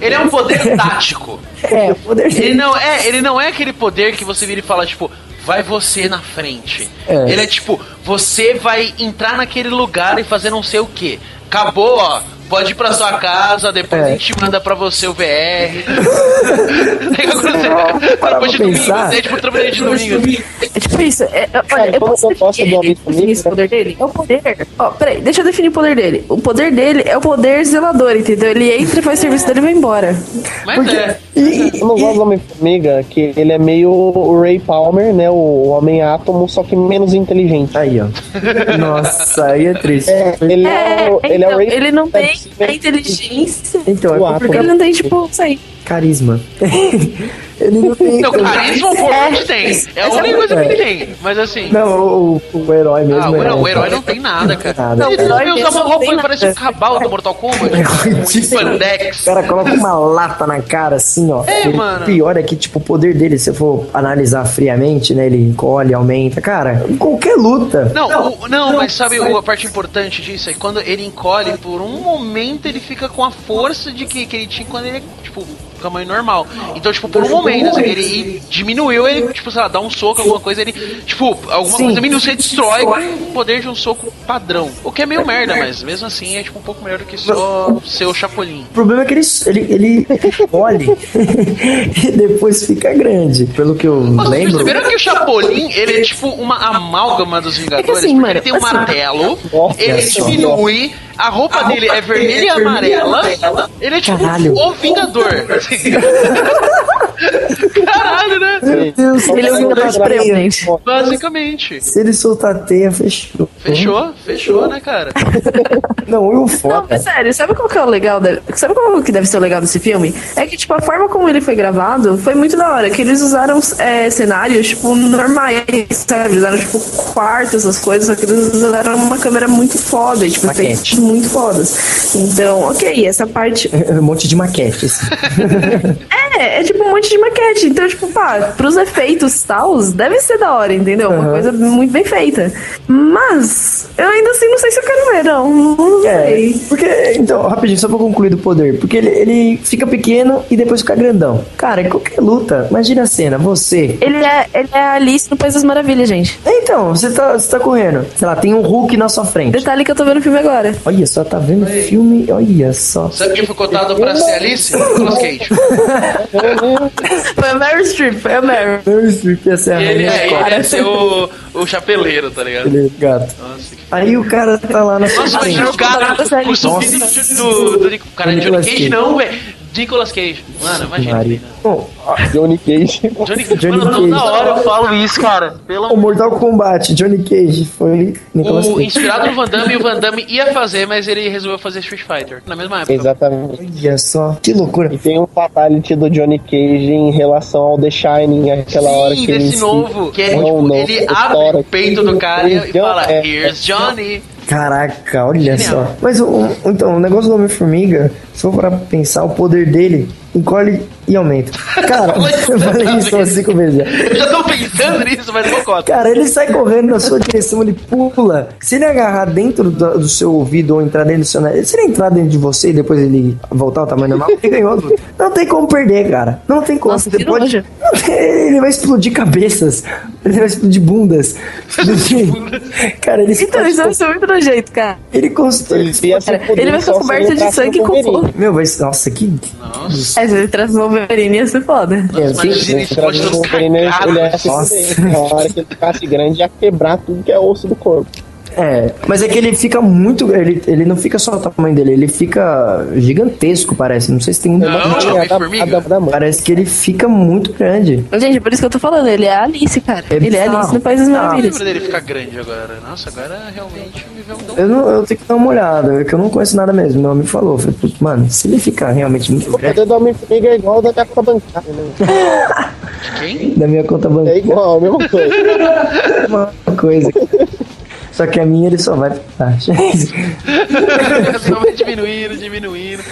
Ele é um poder tático. É, o poder Ele não é, ele não é aquele poder que você vira e fala, tipo, vai você na frente. É. Ele é tipo, você vai entrar naquele lugar e fazer não sei o que. Acabou, ó. Pode ir pra sua casa, depois É. a gente manda pra você o VR. Para depois de domingo, pensar. é tipo trabalhei de domingo. É tipo isso. É, é, olha, eu posso definir, Homem-Formiga, definir esse poder dele? É o poder. Ó, peraí, deixa eu definir o poder dele. O poder dele é o poder zelador, entendeu? Ele entra, faz serviço dele e vai embora. Mas é. Eu não gosto do Homem-Formiga, que ele é meio o Ray Palmer, né? O Homem-Átomo, só que menos inteligente. Aí, ó. Nossa, aí é triste. É, ele é, o- ele é o então, Ray ele não tem. A inteligência. Então, é Porque porque ele não tem, tipo, isso aí. Carisma. ele não tem. Não, carisma o Forte tem. É a única coisa que ele tem. Mas assim. Não, o, o herói mesmo. Ah, o é- herói, o herói não tem nada, cara. Nada. Não, ele herói usa uma não roupa que parece um cabal do Mortal Kombat. Um spandex. O cara coloca uma lata na cara assim, ó. É, Ele- mano. O pior é que, tipo, o poder dele, se eu for analisar friamente, né? Ele encolhe, aumenta. Cara, em qualquer luta. Não, o- não, mas sabe a parte importante disso? É que quando ele encolhe, por um momento ele fica com a força de que, que ele tinha quando ele é, tipo, tamanho normal. Então, tipo, por um momento, assim, ele e diminuiu, ele, tipo, sei lá, dá um soco, alguma coisa, ele, tipo, alguma Sim. coisa diminui, você destrói com o poder de um soco padrão. O que é meio merda, mas mesmo assim é, tipo, um pouco melhor do que só ser o Chapolin. O problema é que ele, ele, ele encolhe e depois fica grande. Pelo que eu Vocês lembro. perceberam que o Chapolin, ele é tipo uma amálgama dos Vingadores? assim, porque mano, ele tem um assim- martelo, ele só. diminui, a roupa dele é vermelha e amarela, ele é tipo Caralho. o Vingador. Caralho, né? Meu Deus, Ele é Supremo, gente. Basicamente. Se ele soltar a teia, fechou. Fechou, fechou, né, cara? Não, e o Não, foda. mas sério, sabe qual que é o legal? Da... Sabe qual que deve ser o legal desse filme? É que, tipo, a forma como ele foi gravado foi muito da hora. Que eles usaram é, cenários, tipo, normais, sabe? Usaram, tipo, quartos, essas coisas, só que eles usaram uma câmera muito foda, tipo, Maquete. efeitos muito fodas. Então, ok, essa parte. Um monte de maquete. assim. É, é tipo um monte de maquete. Então, tipo, pá, pros efeitos tals, deve ser da hora, entendeu? Uma Aham. coisa muito bem feita. Mas, eu ainda assim não sei se eu quero ver, não. Não É, sei. porque, então, rapidinho, só pra concluir do poder. Porque ele, ele fica pequeno e depois fica grandão. Cara, em qualquer luta, imagina a cena, você. Ele é, ele é a Alice no País das Maravilhas, gente. Então, você tá, você tá correndo. Sei lá, tem um Hulk na sua frente. Detalhe que eu tô vendo o filme agora. Olha só, tá vendo filme? Olha só. Sabe quem foi cotado pra ser Alice? Nicolas Cage. Foi a Mary Streep, foi a Mary. Meryl Streep ia ser a Ele, rainha é, ele ia ser o, o chapeleiro, tá ligado? Ele é gato. Nossa, que Aí o cara tá lá na sua Nossa, imagina o gato, o zumbido do, do, do, cara, Nicolas Johnny Cage Cage. não, velho. Nicolas Cage. Mano, imagina. Bom, Johnny Cage. Johnny, Johnny mano, Cage. na hora eu falo isso, cara. Pelo o Mortal Kombat, Johnny Cage, foi Nicolas o, Cage. inspirado no Van Damme, o Van Damme ia fazer, mas ele resolveu fazer Street Fighter na mesma época. Exatamente. Olha só, que loucura. E tem um fatality do Johnny Cage em relação ao The Shining, aquela hora Sim, que ele desse se- novo, que é, tipo, ele abre o peito do cara e, e fala, É. Here's Johnny. Caraca, olha Genial. só. Mas o, então, o negócio do Homem-Formiga, se for pra pensar, o poder dele encolhe e aumenta. Cara, eu falei isso umas cinco vezes já. Eu já tô pensando nisso, mas não conta. Cara, ele sai correndo na sua direção, ele pula. Se ele agarrar dentro do, do seu ouvido ou entrar dentro do seu nariz, se ele entrar dentro de você e depois ele voltar ao tamanho normal, ele ganhou. Não tem como perder, cara. Não tem como. Nossa, Você que pode- tem- Ele vai explodir cabeças. Ele vai explodir bundas. cara, ele Então, isso vai ser muito nojento, cara. Ele constrói. Ele ele vai ficar coberto de sangue com fogo. Meu, vai. Nossa, que. Nossa. É, se ele traz o Wolverine ia ser foda. É, Imagina, Entrando no todo Wolverine, ia Nossa. fuder. Na hora que ele ficasse grande, ia quebrar tudo que é osso do corpo. É, mas é que ele fica muito. Ele, ele não fica só o tamanho dele, ele fica gigantesco, parece. Não sei se tem um. Não. Parece que ele fica muito grande. Gente, por isso que eu tô falando, ele é a Alice, cara. É ele é. Alice no País das Ah, Eu Maravilhas. lembro dele ficar grande agora. Nossa, agora realmente me veio um dom. Eu, não, eu tenho que dar uma olhada, é que eu não conheço nada mesmo. Meu amigo falou. eu Falei, "Putz, mano, se ele ficar realmente muito O grande. poder do Homem-Formiga é igual ao da conta bancária, né? Quem? Da minha conta É bancária, igual, a mesma coisa. uma coisa. Só que a minha ele só vai pra baixo. Só vai diminuindo, diminuindo.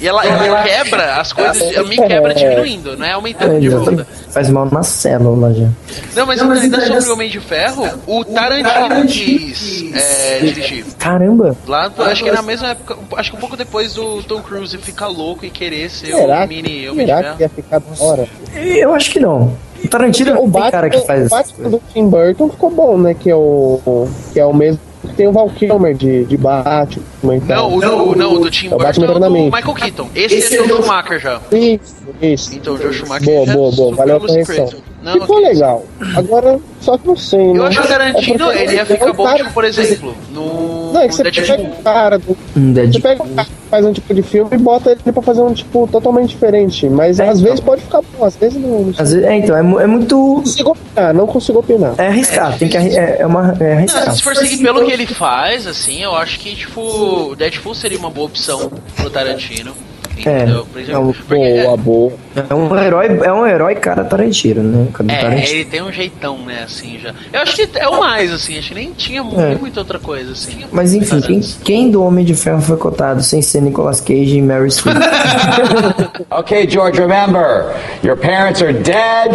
E ela, ela quebra as coisas, a mim quebra diminuindo, não é aumentando de volta. Faz mal na célula já. Não, mas ainda sobre o Homem de Ferro, o Tarantino quis é, dirigir. Caramba! Lá, acho que é na mesma época, acho que um pouco depois do Tom Cruise ficar louco e querer ser Será o que, mini Homem de será que Ferro. ia ficar da hora? Eu acho que não. O Tarantino o tem Batman, cara que faz o Batman do Tim Burton ficou bom, né? Que é o, que é o mesmo que tem o Val Kilmer de, de Batman. e tal. Não, o do, não, o do Tim É o Burton Batman é o do. Michael Keaton. Esse, é o Joe Schumacher já. Isso, isso. Então, o Joe Schumacher Boa, já boa, boa. Valeu a correção. Não, Ficou legal. Agora, só que não sei, né? Eu acho que o É ele ia é ficar bom, cara- tipo, por exemplo, no, Não, é que você pega um cara do, Um Você pega um cara que faz um tipo de filme e bota ele pra fazer um tipo totalmente diferente. Mas às vezes pode ficar bom, às vezes não. Não Às vezes, é, então, é, é muito. consigo opinar, não consigo opinar. É arriscar, tem que arri- é, é uma, é Não, arriscar. se for seguir pelo que ele faz, assim, eu acho que, tipo, o Deadpool seria uma boa opção pro Tarantino. É? Por é um, porque, Boa, boa. é um herói, é um herói cara Tarantino, né? Cara é, Tarantino. ele tem um jeitão, né, assim, já. Eu acho que é o mais, assim, acho que nem tinha É. muita outra coisa, assim. Mas enfim, quem, quem do Homem de Ferro foi cotado sem ser Nicolas Cage e Mary Streep? Okay, George, remember, your parents are dead,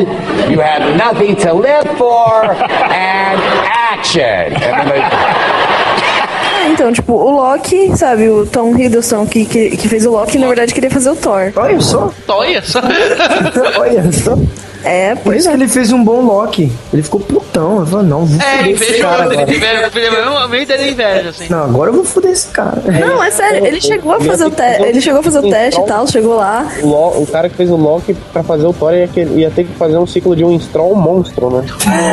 you have nothing to live for, and action. Ah, então, tipo, o Loki, sabe, o Tom Hiddleston que, que, que fez o Loki, na verdade queria fazer o Thor. Olha só, Toia, só. olha só. É, Por pois isso é. que ele fez um bom Loki. Ele ficou putão. Ele falou, não, vou É, fuder esse inveja, cara ele agora. ele meio da inveja, assim. Não, agora eu vou fuder esse cara. Não, é sério, ele chegou a fazer o teste, ele chegou a fazer o teste e tal, chegou lá. O, Lo- o cara que fez o Loki pra fazer o Thor ia, ia ter que fazer um ciclo de um Stroll monstro, né?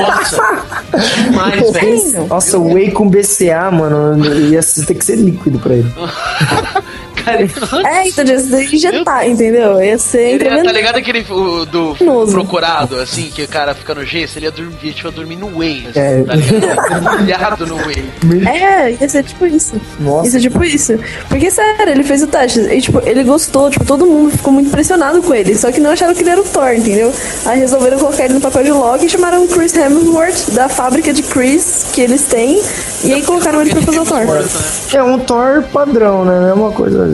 Nossa, demais, velho. Nossa, o Whey com BCA, mano, ia ter que ser líquido pra ele. Cara, É, então ia ser injetar, entendeu? Ia ser Ele ia, tá ligado aquele o, do Noso. procurado, assim, que o cara fica no gesso, ele ia dormir, tipo, ia dormir no whey, assim, É. tá ligado? Molhado no whey. É, ia ser tipo isso. Nossa. Ia ser tipo isso. Porque, sério, ele fez o teste. E, tipo, ele gostou, tipo, todo mundo ficou muito impressionado com ele. Só que não acharam que ele era o Thor, entendeu? Aí resolveram colocar ele no papel de Loki e chamaram o Chris Hemsworth da fábrica de Chris que eles têm. E aí colocaram ele pra fazer o Thor. É um Thor padrão, né? É uma coisa.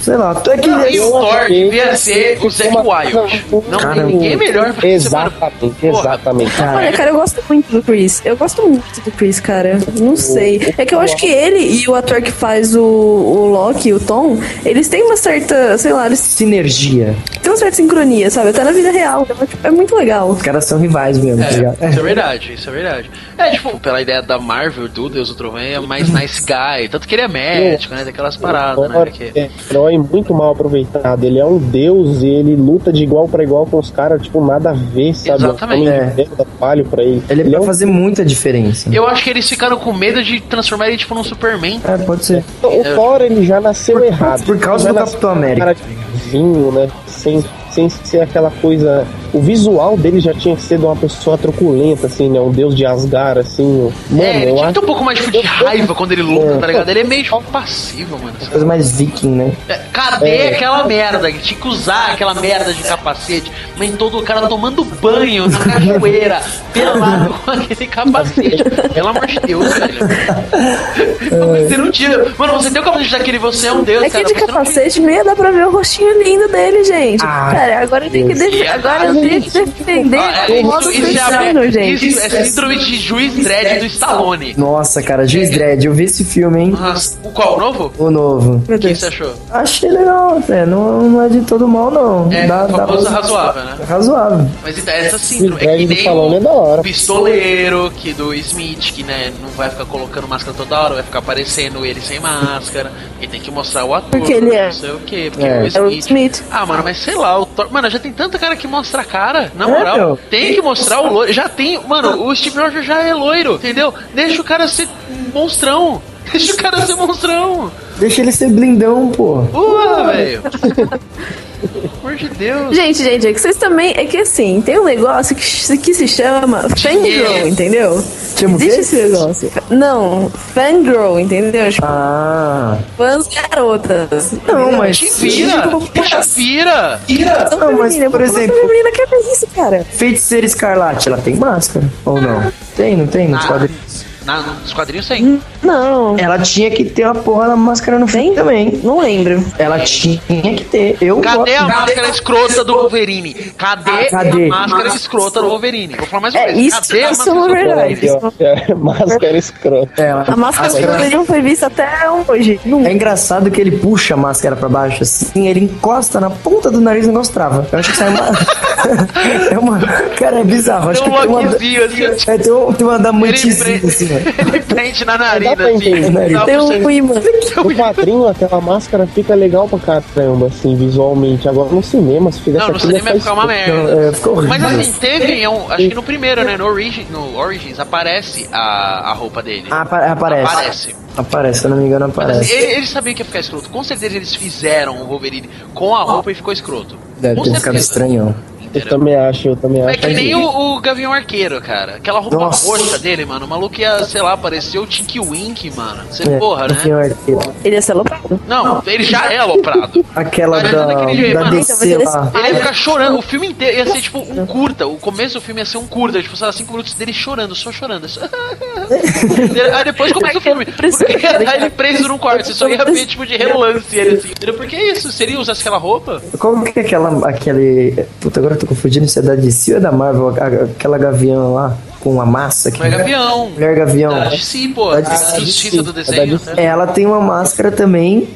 Sei lá. É que Não, e o Thor devia ser o Zack Wild. Não Cara, tem ninguém melhor pra. Exatamente, exatamente. Olha, cara, eu gosto muito do Chris. Eu gosto muito do Chris, cara. Não sei. É que eu acho que ele e o ator que faz o, o Loki, o Tom, eles têm uma certa, sei lá, eles Sinergia. têm uma certa sincronia, sabe? Até na vida real. É, é muito legal. Os caras são rivais mesmo, tá ligado? É, isso é verdade, isso é verdade. É, tipo, pela ideia da Marvel, do Deus do Trovão, é mais nice guy. Tanto que ele é médico, né? Daquelas paradas, né? Que... é um herói muito mal aproveitado. Ele é um deus e ele luta de igual pra igual com os caras, tipo, nada a ver, sabe? Exatamente. É É. palho pra ele. Ele é pra um fazer muita diferença. Eu acho que eles ficaram com medo de transformar ele, tipo, num Superman. É, pode ser. O Thor, ele já nasceu Por- errado. por causa Ele do Capitão América. Cara de vinho, né? Sem, sem ser aquela coisa... O visual dele já tinha que ser de uma pessoa truculenta, assim, né? Um deus de Asgard, assim. Mano, é, ele tinha que acho... ter um pouco mais tipo, de raiva quando ele luta, tá ligado? Ele é meio tipo, passivo, mano. Coisa mais viking, né? É, Cadê É. aquela merda? Ele tinha que usar aquela merda de capacete. Mas todo o cara tomando banho na cachoeira, pelado com aquele capacete. Pelo amor de Deus, velho. Você não tira. Mano, você tem o capacete daquele, você é um deus, É que cara. de você não tira. capacete ia dar pra ver o rostinho lindo dele, gente. Ah, Cara, agora eu tenho que, agora defender Ah, o é, isso, é, gente. isso é síndrome de juiz dread do Stallone. Nossa, cara, Juiz Dredd, eu vi esse filme, hein? O qual? O novo? O novo. O que você achou? Achei legal, é, não, não é de todo mal, não. É, famoso razoável, né? Razoável. Mas então, essa O síndrome é que nem é da hora. o pistoleiro que do Smith, que né, não vai ficar colocando máscara toda hora, vai ficar aparecendo ele sem máscara, e tem que mostrar o ator, Porque ele é. não sei o quê, porque É. é o É o Smith. Smith. Ah, mano, mas sei lá, o Thor... Mano, já tem tanta cara que mostra cara, na moral. meu. tem que mostrar o loiro. Já tem. Mano, o Steve Rogers já é loiro, entendeu? Deixa o cara ser monstrão. Deixa o cara ser monstrão. Deixa ele ser blindão, pô. Ué, velho. Pelo amor de Deus. Gente, gente, é que vocês também. É que assim, tem um negócio que, se- que se chama fangirl, entendeu? Chama? Existe esse negócio. Não, fangirl, entendeu? Tipo, Ah. fãs garotas. Não, mas. Te vira. Deixa vira. São Não, mas, por exemplo- feminina quer ver isso, cara. Feiticeira Escarlate, ela tem máscara? Ou não? Tem, não tem? Nos Ah. quadrinhos? Na, nos quadrinhos tem. Não. Ela tinha que ter uma porra da máscara no fim também. Não lembro. Ela tinha que ter. Eu Cadê a máscara escrota do Wolverine? Cadê, Cadê? a máscara escrota do Wolverine? Vou falar mais uma É, vez. isso, Cadê a isso é máscara escrota? verdade. É, máscara escrota. Ela- A máscara do Wolverine não foi vista até hoje. Não. É engraçado que ele puxa a máscara pra baixo assim, ele encosta na ponta do nariz e não trava. Eu acho que sai uma. É uma. Cara, é bizarro. Acho Tem um que tem uma. assim. É, tem, um, tem uma Ele assim, ó. Ele prende na Dá narina, pra assim. entender. Tem um imã. No quadrinho, aquela máscara fica legal pra caramba, assim, visualmente. Agora no cinema, se fizer Não, no cinema ia ficar uma merda. É, ficou horrível. Mas assim, teve, um- acho que no primeiro, né? No, Origin, no Origins, aparece a, a roupa dele. Ah, apa- aparece. Aparece. Aparece, se eu não me engano, Mas assim, aparece. ele- eles sabiam que ia ficar escroto. Com certeza eles fizeram o Wolverine com a roupa e ficou escroto. Deve Com ter ficado certeza. Eu também acho, eu também É acho. que nem o, o Gavião Arqueiro, cara. Aquela roupa Nossa. roxa dele, mano. O maluco ia, sei lá, parecer o Tinky Wink, mano. Você É, porra, né? Gavião Arqueiro. Ele ia ser aloprado. Não, ele já é aloprado. Aquela Mas da, daquele jeito, da mano. DC lá. Ele ia ficar chorando, o filme inteiro ia ser tipo um curta. O começo do filme ia ser um curta, tipo, sei lá, 5 minutos dele chorando, só chorando. Só... aí depois começa o filme. Porque aí ele preso num quarto, você só ia ver tipo de relance ele assim. Entendeu? Porque é isso, seria usar aquela roupa? Qual que é aquela. Aquele. Puta, agora eu tô confundindo se é da DC ou é da Marvel, a- aquela gavião lá com a massa. Que... Mulher Gavião. Mulher Gavião. Da DC, pô. Da Da DC. justiça do É desenho. Né? Ela tem uma máscara também.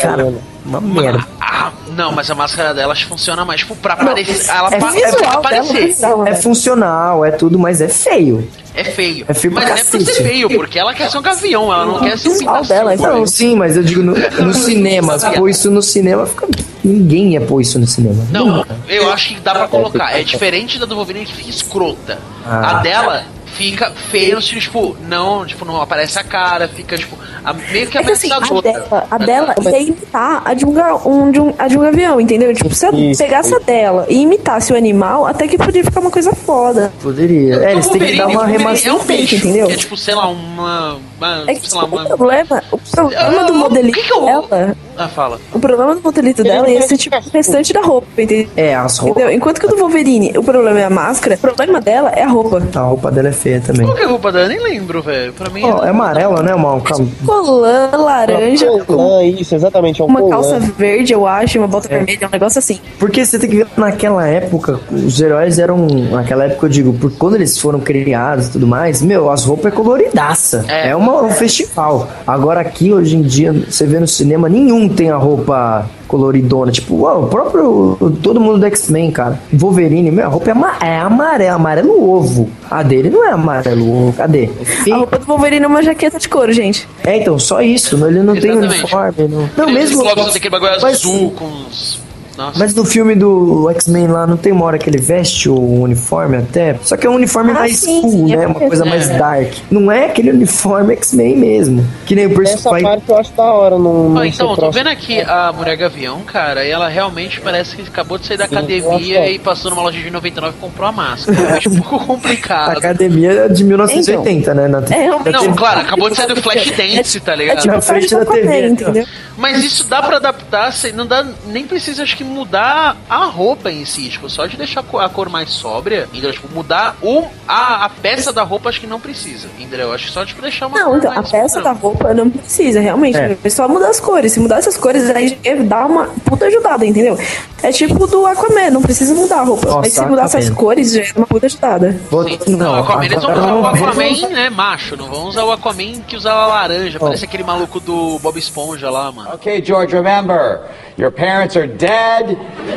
Cara, uma merda. Ah, não, mas a máscara dela funciona mais, tipo, pra aparecer. Ela É visual aparecer. visual. É funcional, é tudo, mas é feio. É feio. É feio mas não é pra ser feio, porque ela quer ser um gavião, ela não quer ser um pintação. dela, então. Sim, mas eu digo no, cinema. Pôr isso no cinema, fica. Ninguém ia pôr isso no cinema. Não, eu acho que dá pra colocar. É diferente da do Wolverine que fica escrota. Ah. A dela fica feia no sentido, tipo, não, tipo, não aparece a cara, fica, tipo, a- meio que É que assim, a dela, a dela ia imitar a de um, um, de um, a de um gavião, entendeu? Tipo, se eu Isso. pegasse a dela e imitasse o animal, até que podia ficar uma coisa foda. Poderia. É, eles têm que dar uma remaster. É um bicho, entendeu? é tipo, sei lá, uma. Uma É que sei lá, o uma. problema, o problema Ah, do modelito que que eu- dela, Ah, fala. o problema do modelito dela ia ser tipo o restante da roupa, entendeu? É, as roupas. Entendeu? Enquanto que o do Wolverine, o problema é a máscara, o problema dela é a roupa. A roupa dela é feia também. Qual que é a roupa dela? Nem lembro, velho. Pra mim. Ó, é amarela, né? Uma, uma- Colã laranja, com Ah, isso, exatamente, é um uma colã. calça verde, eu acho, e uma bota vermelha, um negócio assim. Porque você tem que ver, naquela época, os heróis eram. Naquela época eu digo, por quando eles foram criados e tudo mais, meu, as roupas é coloridaça. É. É, uma- um festival. Agora aqui, hoje em dia, você vê no cinema, nenhum tem a roupa coloridona. Tipo, uau, o próprio. Todo mundo do X-Men, cara. Wolverine, meu, a roupa é, ama- é amarela, amarelo ovo. A dele não é amarelo ovo. Cadê? A roupa do Wolverine é uma jaqueta de couro, gente. É, então, só isso. Ele não tem Exatamente. uniforme. Não, não Não, mesmo. Tem aquele bagulho mas- azul com uns. Nossa. Mas no filme do X-Men lá, não tem uma hora que ele veste o uniforme até? Só que é um uniforme Ah, mais sim, cool, sim, é né? Uma porque- coisa mais É. dark. Não é aquele uniforme X-Men mesmo. Que nem o Essa personagem. parte eu acho da hora, não, não Ah, então, tô vendo aqui a Mulher Gavião, cara, e ela realmente parece que acabou de sair da Sim, academia e passou numa loja de 99 e comprou a máscara. Eu acho um pouco complicado. Academia é de 1980, né? Na, É. Não, claro, acabou de sair do Flashdance, tá É ligado? tipo Na frente a da Aquaman, TV, entendeu? Mas isso dá pra adaptar, não dá, nem precisa acho que mudar a roupa em si, tipo, só de deixar a cor- mais sóbria, entendeu? Tipo, mudar o, a, a peça da roupa acho que não precisa, entendeu? Acho que só tipo deixar uma Não, cor então, a peça da roupa não precisa, realmente. É. É só mudar as cores. Se mudar essas cores, aí dá uma puta ajudada, entendeu? É tipo do Aquaman, não precisa mudar a roupa. Nossa, mas se mudar essas cores, já é uma puta ajudada. Vou-. Não, Não, o Aquaman, eles vão usar o Aquaman, né, macho, não vão usar o Aquaman que usava laranja, parece aquele maluco do Bob Esponja lá, mano. Okay, George, remember, your parents are dead,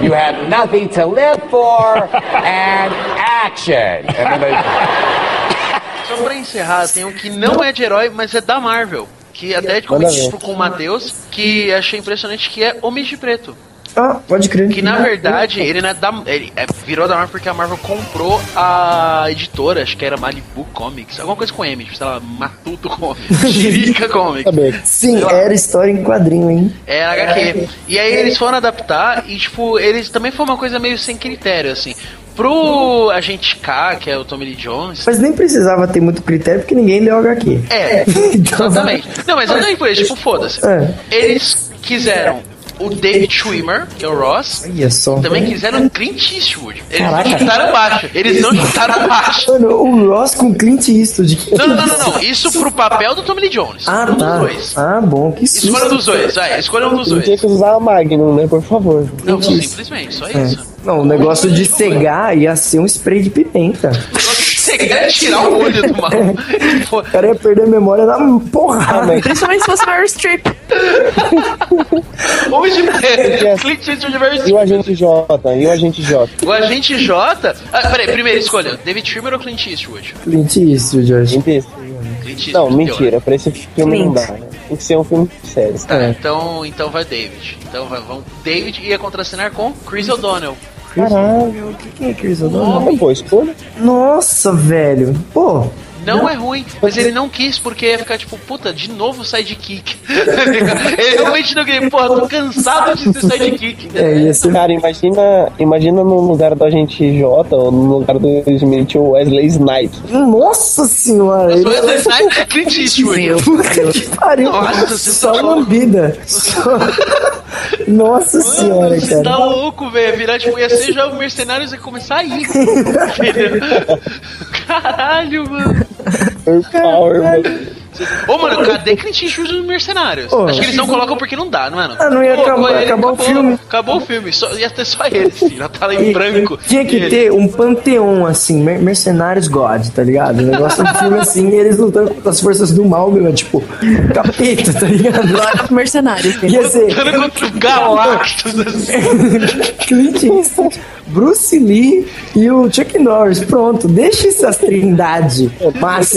you have nothing to live for, and action. Só pra encerrar, tem um que não é de herói, mas é da Marvel. Que até comentei isso com o Matheus, que achei impressionante, que é Homem de Preto. Ah, pode crer. Que na verdade, ele não é da. Ele é- virou da Marvel porque a Marvel comprou a editora, acho que era Malibu Comics, alguma coisa com M, tipo, sei lá, Matuto Comics, Chirica Comics. Sim, era história em quadrinho, hein? É HQ. E aí eles foram adaptar e, tipo, eles também foi uma coisa meio sem critério, assim. Pro agente K, que é o Tommy Lee Jones. Mas nem precisava ter muito critério porque ninguém leu HQ. É, Então- exatamente. Não, mas não foi tipo, foda-se. É. Eles quiseram o David Schwimmer, que é o Ross. Olha só. Também quiseram o Clint Eastwood. Eles Caraca. não chutaram baixo. Eles não chutaram baixo. Mano, o Ross com Clint Eastwood. Não, não, não, não, não. Isso pro papel do Tommy Lee Jones. Ah, um tá. dos dois. Ah, bom, que susto. Escolha um dos dois, vai, escolha um dos Não dois. tinha que usar a Magnum, né, por favor. Não, simplesmente, só É. isso. Não, o negócio de cegar ia ser um spray de pimenta. Você quer tirar o olho do mal. O cara ia perder a memória na porrada. Principalmente se fosse Meryl Streep. Hoje, Clint Eastwood versus E o agente J? E o agente J? o agente J. Ah, peraí, primeira escolha: David Schwimmer ou Clint Eastwood? Clint Eastwood, eu acho. Clint Eastwood. Não, mentira. Pra esse filme não dá. né? Tem que ser um filme sério. Tá, então, então vai David. Então vai, vamos. David ia contracenar com Chris O'Donnell. Caralho, quem é Chris O'Donnell? Pô, escolha. Nossa, velho. Pô, Não, é ruim, mas ele não quis porque ia ficar tipo, puta, de novo sidekick. ele realmente não queria, porra, tô cansado de ser sidekick. É, ia ser... Cara, imagina, imagina no lugar do agente J ou no lugar do Smith o Wesley Snipes. nossa senhora. Mas o Wesley Snipes é Clint Eastwood. Puta que pariu. Nossa, Só tá lambida. Só... Nossa senhora, Você tá cara. louco, velho. Virar, tipo, ia ser já o Mercenários e começar a ir. Caralho, mano. Power, mano. Ô, mano, cadê Clint Eastwood nos Mercenários? Ô, Acho que eles não colocam porque não dá, não é? Não? Ah, não ia Pô, acabar- ele acabar o acabou- filme. Acabou o filme, só, ia ter só eles, filho. Na tela em E- branco. Tinha que ter um panteão, assim, mer- Mercenários God, tá ligado? O negócio do filme assim, eles lutando contra as forças do mal, meu, tipo, capeta, tá ligado? Glória pro mercenário. Ia ser Lutando contra o Galactus, assim. Clint Eastwood, Bruce Lee e o Chuck Norris. Pronto, deixa essas trindade Norris,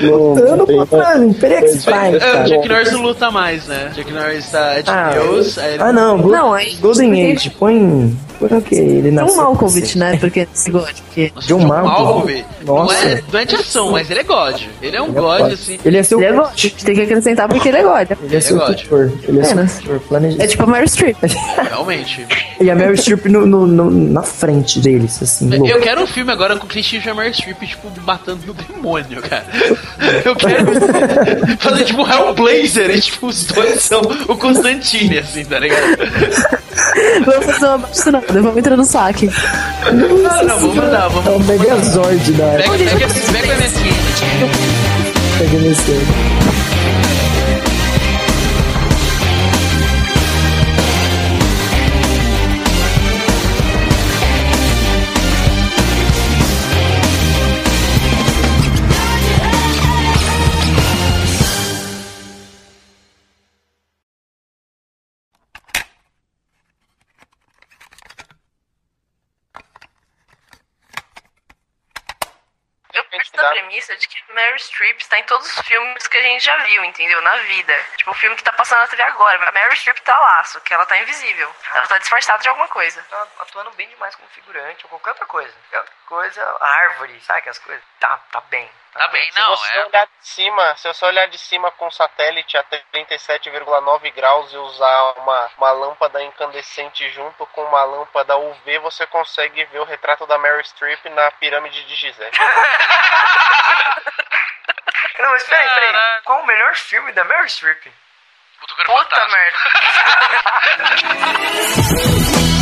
não- Lutando contra o Império X-Files, É, o cara. Jack Norris não luta mais, né? Jack Norris tá é de Ah, Deus. aí ele- Ah, não, Go- Não, aí- Golden Age, põe. Põe o que? Ele John nasceu. Malkovich, né? Porque esse God. Porque... John Malkovich. Malkovich. Não Nossa. é, não é de ação, mas ele é God. Ele é um Ele é God, God. assim. Ele ia ser o. Ele é God. Tem que acrescentar porque ele é God. Ele ia ser o God. tutor. Ele É, o né? tutor. Planeja... É tipo a Meryl Streep. Realmente. E a Meryl Streep no, no- no- na frente deles, assim. louco. Eu quero um filme agora com Clint Eastwood e Meryl Streep, tipo, matando no demônio, cara. Eu quero fazer, tipo, Hellblazer e, tipo, os dois são o Constantine, assim, tá ligado? Vamos fazer uma vamos entrar no saque. Não, não, vamos mandar, É o vamos. Megazord da Pega, pega, pega a MSN. Pega nesse. Eu premissa de que Mary Streep está em todos os filmes que a gente já viu, entendeu? Na vida. Tipo, o filme que tá passando na TV agora. A Mary Streep tá lá, só que ela tá invisível. Ela tá disfarçada de alguma coisa. Tá atuando bem demais como figurante ou qualquer outra coisa. Qualquer coisa, árvore, sabe aquelas coisas? Tá, tá bem. Tá bem, Se não, você é. olhar de cima, se você olhar de cima com satélite a 37,9 graus e usar uma, uma lâmpada incandescente junto com uma lâmpada UV, você consegue ver o retrato da Mary Streep na pirâmide de Gizé. Não, mas peraí, peraí. Qual o melhor filme da Meryl Streep? Puta, Puta merda.